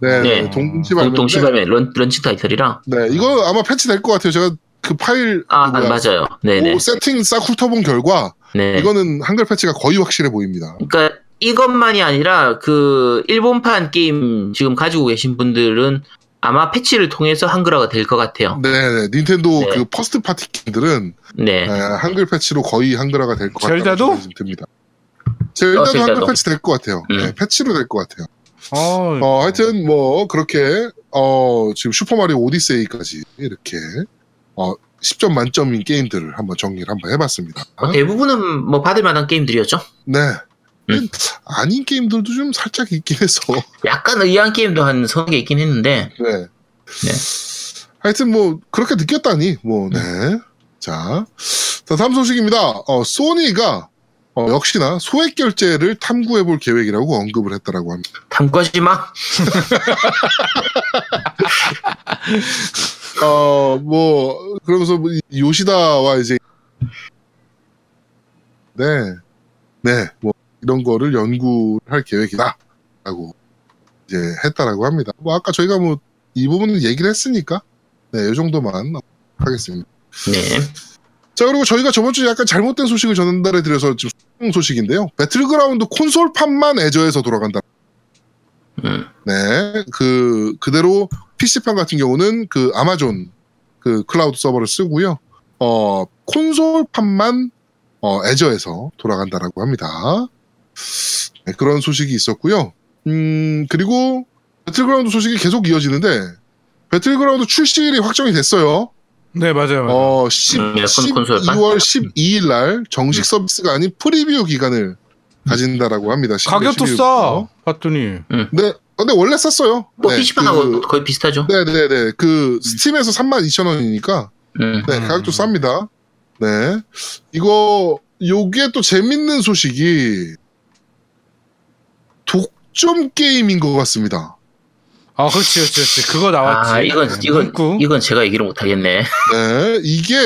네, 네. 동시 동- 발매. 동시 발매 런, launch title이라. 네, 이거 아마 패치 될 것 같아요. 제가 그 파일 아, 그 뭐야, 맞아요. 네, 네. 그 세팅 싹 훑어본 결과 네. 이거는 한글 패치가 거의 확실해 보입니다. 그러니까 이것만이 아니라 그 일본판 게임 지금 가지고 계신 분들은 아마 패치를 통해서 한글화가 될 것 같아요. 네, 네. 닌텐도 네. 그 first party 게임들은 네. 네, 한글 패치로 거의 한글화가 될 것 같다는 젤다도? 듭니다. 젤다도 어, 젤다도. 한글 패치 될 것 같아요. 음. 네, 패치로 될 것 같아요. 어, 어, 하여튼 뭐 그렇게 어, 지금 Super Mario Odyssey까지 이렇게 어, 10점 만점인 게임들을 한번 정리를 한번 해봤습니다. 뭐 대부분은 뭐 받을 만한 게임들이었죠. 네. 음. 아닌 게임들도 좀 살짝 있긴 해서. 약간 의아한 게임도 한 서너 개 있긴 했는데 네. 하여튼 뭐 그렇게 느꼈다니 뭐 네. 자, 자 다음 소식입니다. 어, 소니가 어, 역시나 소액 결제를 탐구해 볼 계획이라고 언급을 했다라고 합니다. 탐구하지 마. 어, 뭐 그러면서 뭐 이- 요시다와 이제 네, 네, 뭐 이런 거를 연구할 계획이다라고 이제 했다라고 합니다. 뭐 아까 저희가 뭐 이 부분은 얘기를 했으니까 네, 이 정도만 하겠습니다. 네. 자 그리고 저희가 저번 주에 약간 잘못된 소식을 전달해 드려서 지금 소식인데요. 배틀그라운드 콘솔판만 Azure에서 돌아간다. 음. 네, 그 그대로 PC판 같은 경우는 그 아마존 그 클라우드 서버를 쓰고요. 어 콘솔판만 어 Azure에서 돌아간다라고 합니다. 네, 그런 소식이 있었고요. 음 그리고 배틀그라운드 소식이 계속 이어지는데 배틀그라운드 출시일이 확정이 됐어요. 네 맞아요. 맞아요. 어, 10, 음, 네, 콘- 콘솔판? 12월 12일 날 정식 서비스가 아닌 프리뷰 기간을 가진다라고 합니다. 12월 가격도 12일 싸. 부터. 봤더니 네, 근데 원래 쌌어요. 뭐 네, PC판하고 그- 거의 비슷하죠. 네네네. 그 스팀에서 32,000원이니까 음. 네, 음. 가격도 쌉니다. 네. 이거 요게 또 재밌는 소식이 독점 게임인 것 같습니다. 아 그렇지 그렇지 그렇지 그거 나왔지. 아, 이건 네, 이건 문구. 이건 제가 얘기를 못 하겠네. 네, 이게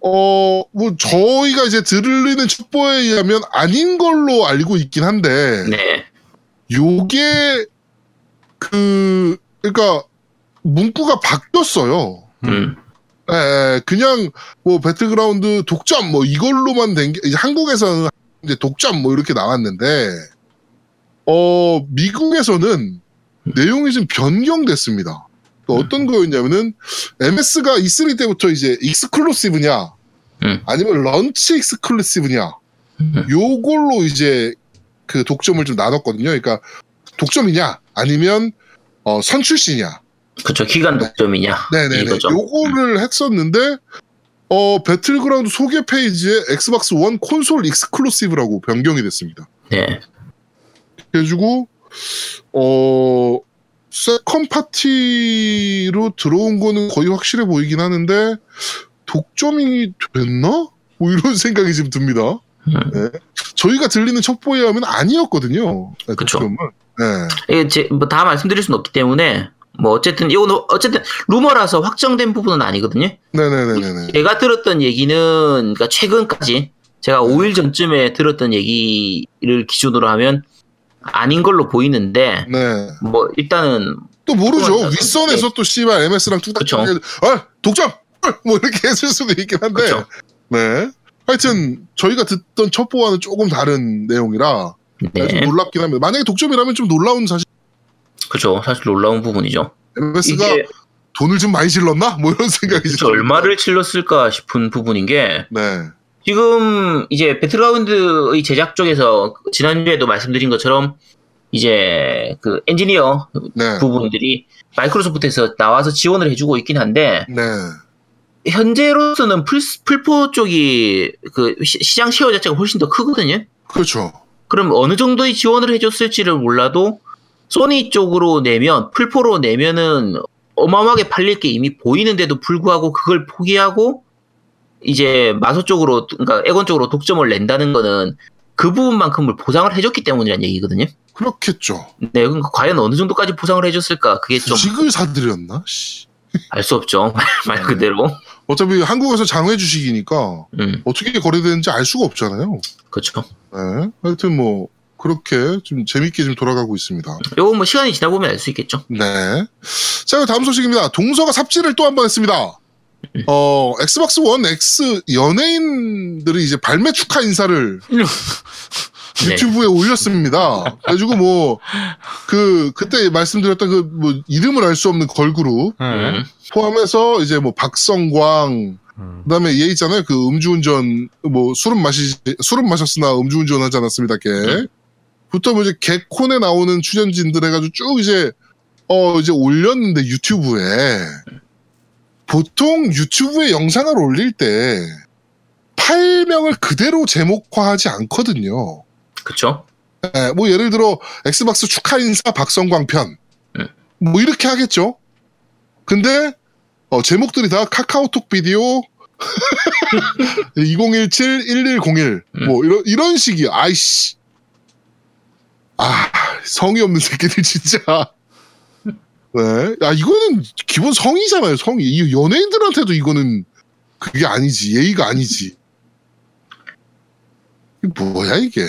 어, 뭐 저희가 이제 들리는 첩보에 의하면 아닌 걸로 알고 있긴 한데 네. 요게 그 그러니까 문구가 바뀌었어요. 음. 예, 그냥 뭐 배틀그라운드 독점 뭐 이걸로만 된게 이제 한국에서는 이제 독점 뭐 이렇게 나왔는데 어 미국에서는 내용이 좀 변경됐습니다. 그 어떤 거였냐면은 MS가 E3 때부터 이제 exclusive냐 음. 아니면 launch exclusive냐 음. 요걸로 이제 그 독점을 좀 나눴거든요. 그러니까 독점이냐 아니면 어, 선출시냐 그쵸 기간 독점이냐 네네네. 이거죠. 요거를 했었는데 어 배틀그라운드 소개 페이지에 엑스박스 원 console exclusive라고 변경이 됐습니다. 네. 그래가지고 어 second party로 들어온 거는 거의 확실해 보이긴 하는데 독점이 됐나? 뭐 이런 생각이 지금 듭니다. 음. 네. 저희가 들리는 첩보에 의하면 아니었거든요. 네, 그쵸. 독점은. 네. 이게 제, 뭐 다 말씀드릴 수는 없기 때문에 뭐 어쨌든 이거는 어쨌든 루머라서 확정된 부분은 아니거든요. 네네네네. 제가 들었던 얘기는 그러니까 최근까지 제가 5일 전쯤에 들었던 얘기를 기준으로 하면 아닌 걸로 보이는데 네. 뭐 일단은 또 모르죠. 윗선에서 또 씨발 MS랑 뚝딱. 아 독점 뭐 이렇게 했을 수도 있긴 한데. 그쵸. 네. 하여튼 저희가 듣던 첩보와는 조금 다른 내용이라 좀네 놀랍긴 합니다. 만약에 독점이라면 좀 놀라운 사실. 그죠 사실 놀라운 부분이죠. MS가 이게 돈을 좀 많이 질렀나? 뭐 이런 생각이 좀 얼마를 질렀을까 싶은 부분인 게 네. 지금 이제 배틀그라운드의 제작 쪽에서 지난주에도 말씀드린 것처럼 이제 그 엔지니어 네. 부분들이 마이크로소프트에서 나와서 지원을 해주고 있긴 한데 네. 현재로서는 플, 플포 쪽이 그 시- 시장 share 자체가 훨씬 더 크거든요. 그렇죠. 그럼 어느 정도의 지원을 해줬을지를 몰라도 소니 쪽으로 내면 풀포로 내면은 어마어마하게 팔릴 게 이미 보이는데도 불구하고 그걸 포기하고 이제 마소 쪽으로 그러니까 에건 쪽으로 독점을 낸다는 거는 그 부분만큼을 보상을 해줬기 때문이라는 얘기거든요. 그렇겠죠. 네, 그러니까 과연 어느 정도까지 보상을 해줬을까 그게 좀 주식을 사들였나? 씨. 알수 없죠 말 그대로. 어차피 한국에서 장외 주식이니까 음, 어떻게 거래되는지 알 수가 없잖아요. 그렇죠. 네. 하여튼 뭐 그렇게 좀 재밌게 좀 돌아가고 있습니다. 요거 뭐 시간이 지나 보면 알 수 있겠죠. 네. 자, 다음 소식입니다. 동서가 삽질을 또 한 번 했습니다. 어, 엑스박스 원 X 연예인들이 이제 발매 축하 인사를 네. 유튜브에 올렸습니다. 그래가지고 뭐, 그, 그때 말씀드렸던 그, 뭐, 이름을 알 수 없는 걸그룹 음, 포함해서 이제 뭐, 박성광, 음. 그 다음에 얘 있잖아요. 그 음주운전, 뭐, 술은 마시, 술은 마셨으나 음주운전 하지 않았습니다, 걔. 네. 부터 뭐 이제 개콘에 나오는 출연진들 해가지고 쭉 이제, 어, 이제 올렸는데 유튜브에. 보통 유튜브에 영상을 올릴 때, 팔명을 그대로 제목화하지 않거든요. 그쵸. 예, 뭐 예를 들어 엑스박스 축하 인사 박성광 편. 음. 뭐 이렇게 하겠죠. 근데 어, 제목들이 다 카카오톡 비디오 2017-1101 음. 뭐 이런 이런 식이야. 아이씨. 아, 성의 없는 새끼들 진짜. 네. 아, 이거는 기본 성의잖아요, 성의. 이 연예인들한테도 이거는 그게 아니지. 예의가 아니지. 이게 뭐야, 이게.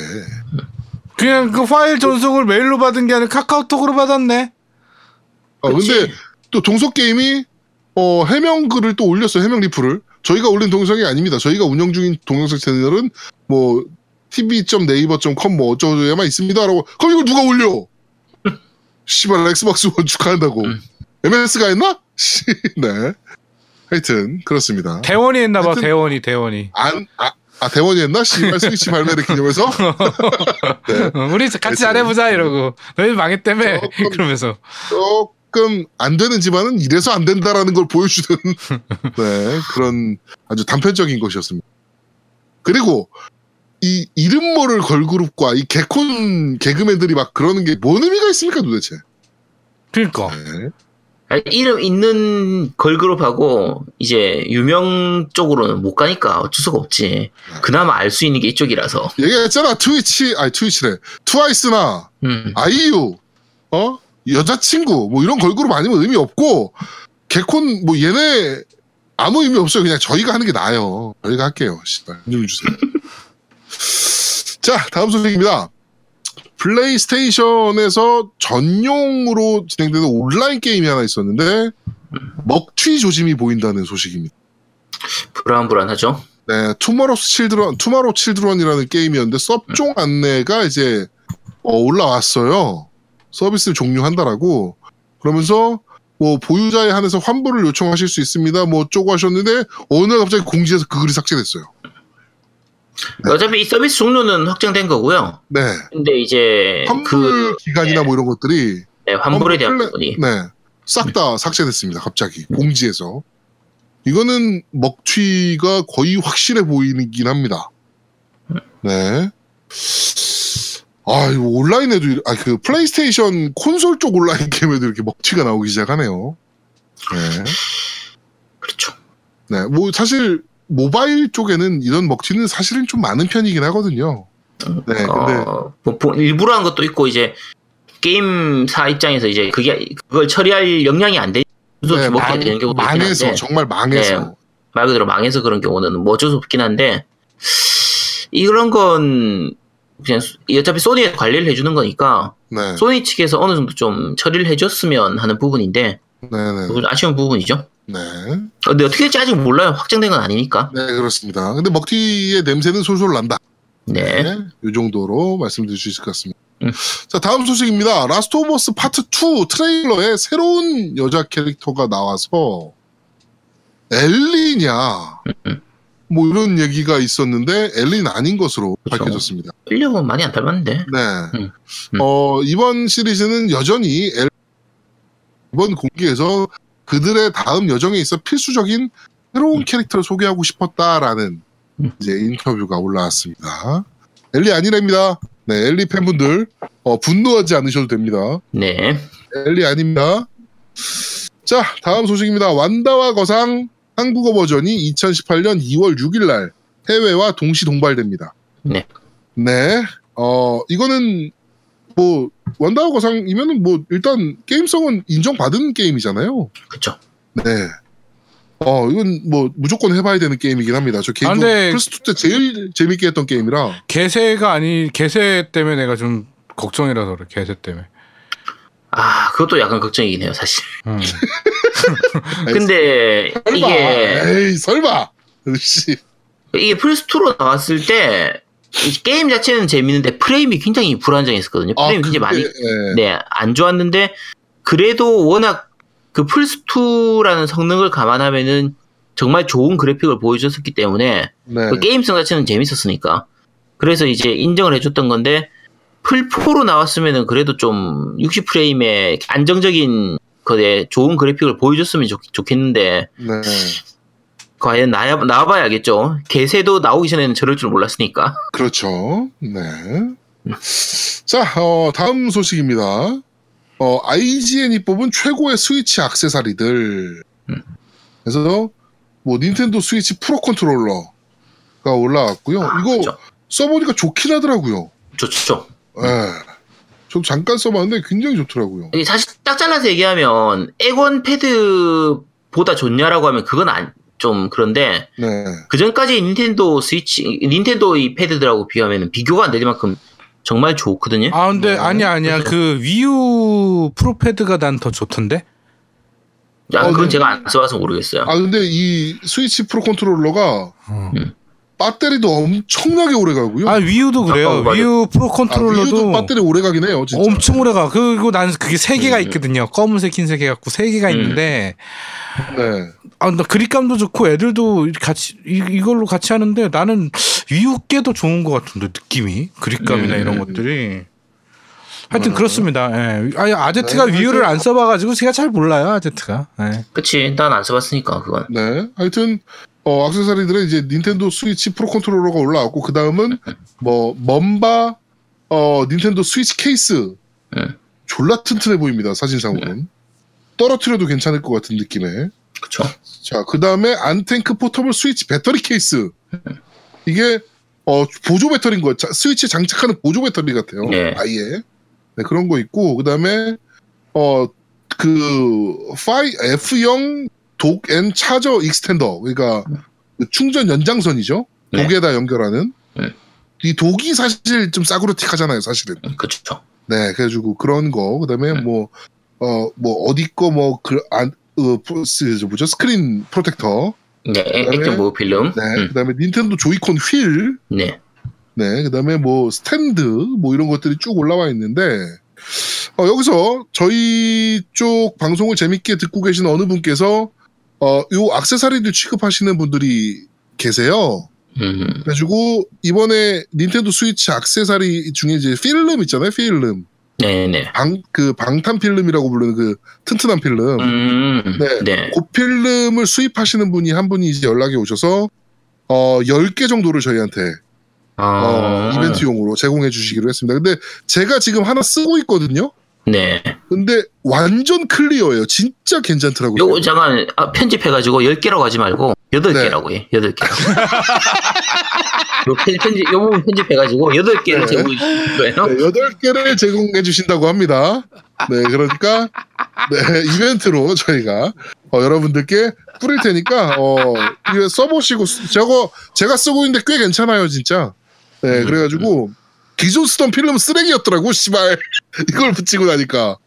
그냥 그 파일 전송을 메일로 받은 게 아니라 카카오톡으로 받았네. 아, 그치? 근데 또 동서 게임이 어, 해명 글을 또 올렸어요. 해명 리플을. 저희가 올린 동영상이 아닙니다. 저희가 운영 중인 동영상 채널은 뭐 tv.naver.com 뭐 어쩌고저쩌고만 있습니다라고. 그럼 이걸 누가 올려? 씨발 엑스박스 원 축하한다고. 음. MS가 했나? 씨, 네. 하여튼 그렇습니다. 대원이 했나봐. 대원이 대원이. 안, 아, 아 대원이 했나? 씨발 스위치 발매를 기념해서. 네. 어, 우리 같이 잘해보자 이러고 너희 망했다며 조금- 그러면서 조금 안 되는 집안은 이래서 안 된다라는 걸 보여주는 네, 그런 아주 단편적인 것이었습니다. 그리고 이 이름 모를 걸그룹과 이 개콘 개그맨들이 막 그러는 게 뭔 의미가 있습니까 도대체? 그러니까 네. 아니, 이름 있는 걸그룹하고 이제 유명 쪽으로는 못 가니까 어쩔 수가 없지. 그나마 알 수 있는 게 이쪽이라서. 얘기했잖아 트위치 아니 트위치래 트와이스나 음. 아이유 어 여자친구 뭐 이런 걸그룹 아니면 의미 없고 개콘 뭐 얘네 아무 의미 없어요 그냥 저희가 하는 게 나아요 저희가 할게요 씨발 좀 주세요 자 다음 소식입니다 플레이스테이션에서 전용으로 진행되는 온라인 게임이 하나 있었는데 먹튀 조짐이 보인다는 소식입니다 불안불안하죠. 네, 투모로우 칠드런, 투마로우 칠드런이라는 게임이었는데 섭종 안내가 이제 어, 올라왔어요. 서비스를 종료한다라고. 그러면서 뭐 보유자에 한해서 환불을 요청하실 수 있습니다. 뭐 어쩌고 하셨는데 어느 날 갑자기 공지에서 그 글이 삭제됐어요. 어차피 이 서비스 종료는 확정된 거고요. 네, 근데 이제 환불 그 기간이나 뭐 이런 것들이 네, 환불에 대한 부분이 네, 싹 다 삭제됐습니다. 갑자기 공지에서 이거는 먹튀가 거의 확실해 보이긴 합니다. 네. 아, 이거 온라인에도, 아, 그, 플레이스테이션 콘솔 쪽 온라인 게임에도 이렇게 먹튀가 나오기 시작하네요. 네. 그렇죠. 네. 뭐, 사실, 모바일 쪽에는 이런 먹튀는 사실은 좀 많은 편이긴 하거든요. 네, 근데, 어, 뭐, 보- 일부러 한 것도 있고 이제 게임사 입장에서 이제 그게 그걸 처리할 역량이 안 되는 네, 먹게 망, 되는 경우도 망해서, 한데 정말 망해서. 말 그대로 망해서 그런 경우는 뭐 어쩔 수 없긴 한데 이런 건 그냥 소- 어차피 소니에 관리를 해주는 거니까 네. 소니 측에서 어느 정도 좀 처리를 해줬으면 하는 부분인데 네네. 그건 아쉬운 부분이죠. 네. 어, 근데 어떻게 될지 아직 몰라요. 확정된 건 아니니까. 네, 그렇습니다. 근데 먹튀의 냄새는 솔솔 난다. 네. 이 정도로 말씀드릴 수 있을 것 같습니다. 음. 자, 다음 소식입니다. 라스트 오브 어스 파트 2 트레일러에 새로운 여자 캐릭터가 나와서 엘리냐 음. 뭐 이런 얘기가 있었는데 엘리는 아닌 것으로 그렇죠. 밝혀졌습니다. 엘리랑은 많이 안 닮았는데. 네. 음. 음. 어, 이번 시리즈는 여전히 엘- 이번 공개에서 그들의 다음 여정에 있어 필수적인 새로운 캐릭터를 소개하고 싶었다라는 음. 이제 인터뷰가 올라왔습니다. 엘리 아니랍니다. 네, 엘리 팬분들 어, 분노하지 않으셔도 됩니다. 네. 엘리 아닙니다. 자, 다음 소식입니다. 완다와 거상 한국어 버전이 2018년 2월 6일 날 해외와 동시 동발됩니다. 네. 네. 어, 이거는 뭐 완다와 거상이면은 뭐 일단 게임성은 인정받은 게임이잖아요. 그쵸. 네. 어, 이건 뭐 무조건 해봐야 되는 게임이긴 합니다. 저 개인적으로 근데- 플스2 때 제일 재밌게 했던 게임이라. 개세가 아니 개세 때문에 내가 좀 걱정이라서 그래 개세 때문에. 아, 그것도 약간 걱정이긴 해요, 사실. 음. 근데 설마. 이게 에이, 설마. 씨. 이게 플스2로 나왔을 때, 이 게임 자체는 재밌는데 프레임이 굉장히 불안정했었거든요. 아, 프레임이 굉장히 많이, 예. 네, 안 좋았는데, 그래도 워낙 그 플스2라는 성능을 감안하면은 정말 좋은 그래픽을 보여줬었기 때문에, 네. 그 게임성 자체는 재밌었으니까. 그래서 이제 인정을 해줬던 건데, 플4로 나왔으면은 그래도 좀 60프레임의 안정적인 거에 좋은 그래픽을 보여줬으면 좋, 좋겠는데, 네. 과연 나야, 나와봐야 알겠죠. 개세도 나오기 전에는 저럴 줄 몰랐으니까. 그렇죠. 네. 자, 어, 다음 소식입니다. 어, IGN이 뽑은 최고의 스위치 액세서리들. 음. 그래서 뭐 닌텐도 스위치 프로 컨트롤러가 올라왔고요. 아, 이거 그죠. 써보니까 좋긴 하더라고요. 좋죠. 예. 저 잠깐 써봤는데 굉장히 좋더라고요. 사실 딱 잘라서 얘기하면 액원 패드보다 좋냐라고 하면 그건 안, 좀 그런데 네. 그 전까지 닌텐도 스위치, 닌텐도 이 패드들하고 비하면 비교가 안 될 만큼 정말 좋거든요. 아 근데 네. 아니야 아니야 그죠. 그 Wii U 프로 패드가 난 더 좋던데. 야, 어, 그건 네. 제가 안 써봐서 모르겠어요. 아, 근데 이 스위치 프로 컨트롤러가 어. 배터리도 엄청나게 오래 가고요. 아 Wii U도 그래요. 아. Wii U 프로 아, 컨트롤러도 Wii U도 배터리 오래 가긴 해요, 진짜. 엄청 오래 가. 그리고 난 그게 세 개가 음. 있거든요. 검은색, 흰색 해갖고 세 개가 음. 있는데 네. 아, 나 그립감도 좋고 애들도 같이 이, 이걸로 같이 하는데 나는 Wii U 게도 좋은 것 같은데 느낌이 그립감이나 음. 이런 것들이 하여튼 음. 그렇습니다. 예. 아니 아제트가 네, Wii U를 안 써봐가지고 제가 잘 몰라요 아제트가. 예. 그치, 난 안 써봤으니까, 그건. 네. 하여튼 어, 액세서리들은 이제 닌텐도 스위치 프로 컨트롤러가 올라왔고 그 다음은 뭐 Mumba 어, 닌텐도 스위치 케이스. 음. 졸라 튼튼해 보입니다 사진상으로는. 떨어뜨려도 괜찮을 것 같은 느낌의 그쵸. 자 그 다음에 Antank 포터블 스위치 배터리 케이스. 이게 어, 보조 배터리인 거 자, 스위치 장착하는 보조 배터리 같아요. 네. 아예. 네, 그런 거 있고 그 다음에 어 그 파이 F0 독앤 차저 익스텐더 그러니까 그 충전 연장선이죠 네. 독에다 연결하는 네. 이 독이 사실 좀 싸구려틱하잖아요 사실은 음, 그쵸. 네 그래가지고 그런 거 그다음에 네. 뭐어 뭐 어디 거뭐그안 어, 그, 저 뭐죠 스크린 프로텍터 네, 액션 보호 필름. 네 음, 그다음에 닌텐도 조이콘 휠 네. 네, 그다음에 뭐 스탠드 뭐 이런 것들이 쭉 올라와 있는데 어, 여기서 저희 쪽 방송을 재밌게 듣고 계신 어느 분께서 어, 요 액세서리들 취급하시는 분들이 계세요. 음, 그래가지고 이번에 닌텐도 스위치 액세서리 중에 이제 필름 있잖아요, 필름. 네네. 방 그 방탄 필름이라고 부르는 그 튼튼한 필름. 음, 네. 네. 그 필름을 수입하시는 분이 한 분이 이제 연락이 오셔서 어 10개 정도를 저희한테 어, 어, 이벤트용으로 제공해 주시기로 했습니다. 근데 제가 지금 하나 쓰고 있거든요. 네. 근데 완전 클리어예요. 진짜 괜찮더라고요. 요거 잠깐 아, 편집해가지고 10개라고 하지 말고 8개라고 네. 해. 8개. 요 편, 편집, 요 부분 편집해가지고 8개를 네. 제공해 거예요. 네, 8개를 제공해 주신다고 합니다. 네, 그러니까 네, 이벤트로 저희가 어, 여러분들께 뿌릴 테니까 어, 이거 써보시고 쓰- 저거 제가 쓰고 있는데 꽤 괜찮아요, 진짜. 네, 음, 그래가지고 기존 쓰던 필름 쓰레기였더라고, 씨발. 이걸 붙이고 나니까.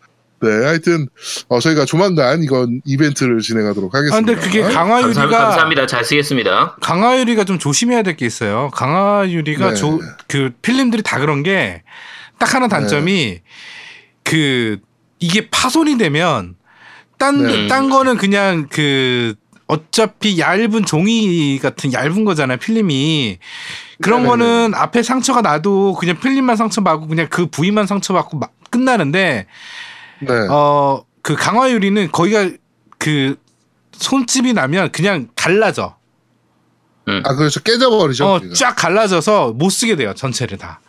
네, 하여튼 어, 저희가 조만간 이건 이벤트를 진행하도록 아, 하겠습니다. 근데 그게 감사합니다. 강화유리가 감사합니다. 잘 쓰겠습니다. 강화유리가 좀 조심해야 될 게 있어요. 강화유리가 네. 조, 그 필름들이 다 그런 게 딱 하나 단점이 그 이게 파손이 되면 딴, 네. 딴 거는 그냥 그 어차피 얇은 종이 같은 얇은 거잖아요. 필름이. 그런 네네네. 거는 앞에 상처가 나도 그냥 필름만 상처받고 그냥 그 부위만 상처받고 막 끝나는데 네. 어그 강화유리는 거기가 그 손집이 나면 그냥 갈라져. 아, 그렇죠. 깨져버리죠. 어, 우리가. 쫙 갈라져서 못 쓰게 돼요, 전체를 다.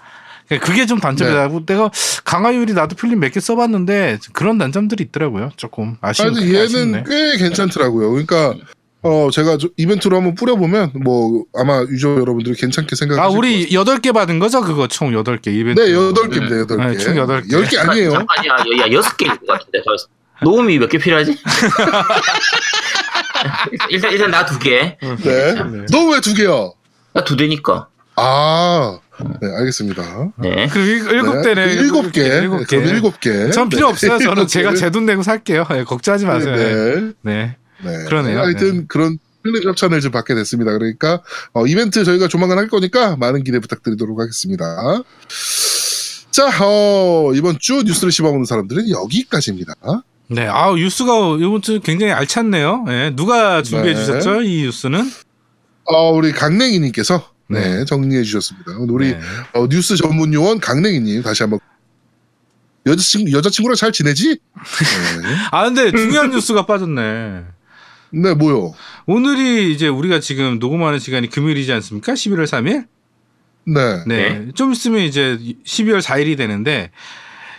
그러니까 그게 좀 단점이다. 네. 내가 강화유리 나도 필름 몇 개 써봤는데 그런 단점들이 있더라고요. 조금 아쉬운. 아니, 그게 얘는 아쉽네. 꽤 괜찮더라고요. 그러니까 어 제가 저 이벤트로 한번 뿌려보면 뭐 아마 유저 여러분들이 괜찮게 생각하실 아것 우리 여덟 개 받은 거죠? 그거 총 여덟 개 이벤트. 네, 여덟 개입니다, 여덟 개. 네, 총 여덟 개. 열개 아니에요. 잠깐이야. 야, 6개일 것 같은데. 저 노움이 몇 개 필요하지? 일단, 일단 나 두 개. 네. 너 왜두 개야? 나두 대니까. 아, 네, 알겠습니다. 네. 그 일- 일곱 네, 대네. 일곱 개. 일곱 개. 그럼 일곱 개. 전 필요 네. 없어요. 저는 제가 제 돈 내고 살게요. 네, 걱정하지 마세요. 네. 네. 네. 네. 그러네요. 하여튼 그런 필름 협찬을 좀 받게 됐습니다. 그러니까 어, 이벤트 저희가 조만간 할 거니까 많은 기대 부탁드리도록 하겠습니다. 자, 어, 이번 주 뉴스를 씹어먹는 사람들은 여기까지입니다. 네. 아 뉴스가 이번 주 굉장히 알찼네요. 네. 누가 준비해 네. 주셨죠? 이 뉴스는? 어, 우리 강냉이님께서 네, 네. 정리해 주셨습니다. 우리 네. 어, 뉴스 전문 요원 강냉이님 다시 한번 여자친구 여자친구랑 잘 지내지? 네, 아 근데 중요한 뉴스가 빠졌네. 네 뭐요? 오늘이 이제 우리가 지금 녹음하는 시간이 금요일이지 않습니까? 11월 3일? 네, 네. 좀 있으면 이제 12월 4일이 되는데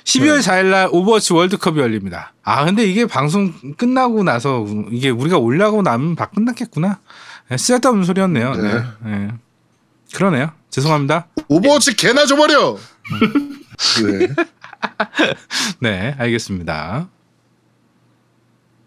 12월 네. 4일 날 오버워치 월드컵이 열립니다. 아, 근데 이게 방송 끝나고 나서 이게 우리가 올라가고 나면 다 끝났겠구나. 네, 쓸데없는 소리였네요. 네. 네. 네. 그러네요. 죄송합니다. 오버워치 개나 줘버려. 네. 네, 알겠습니다.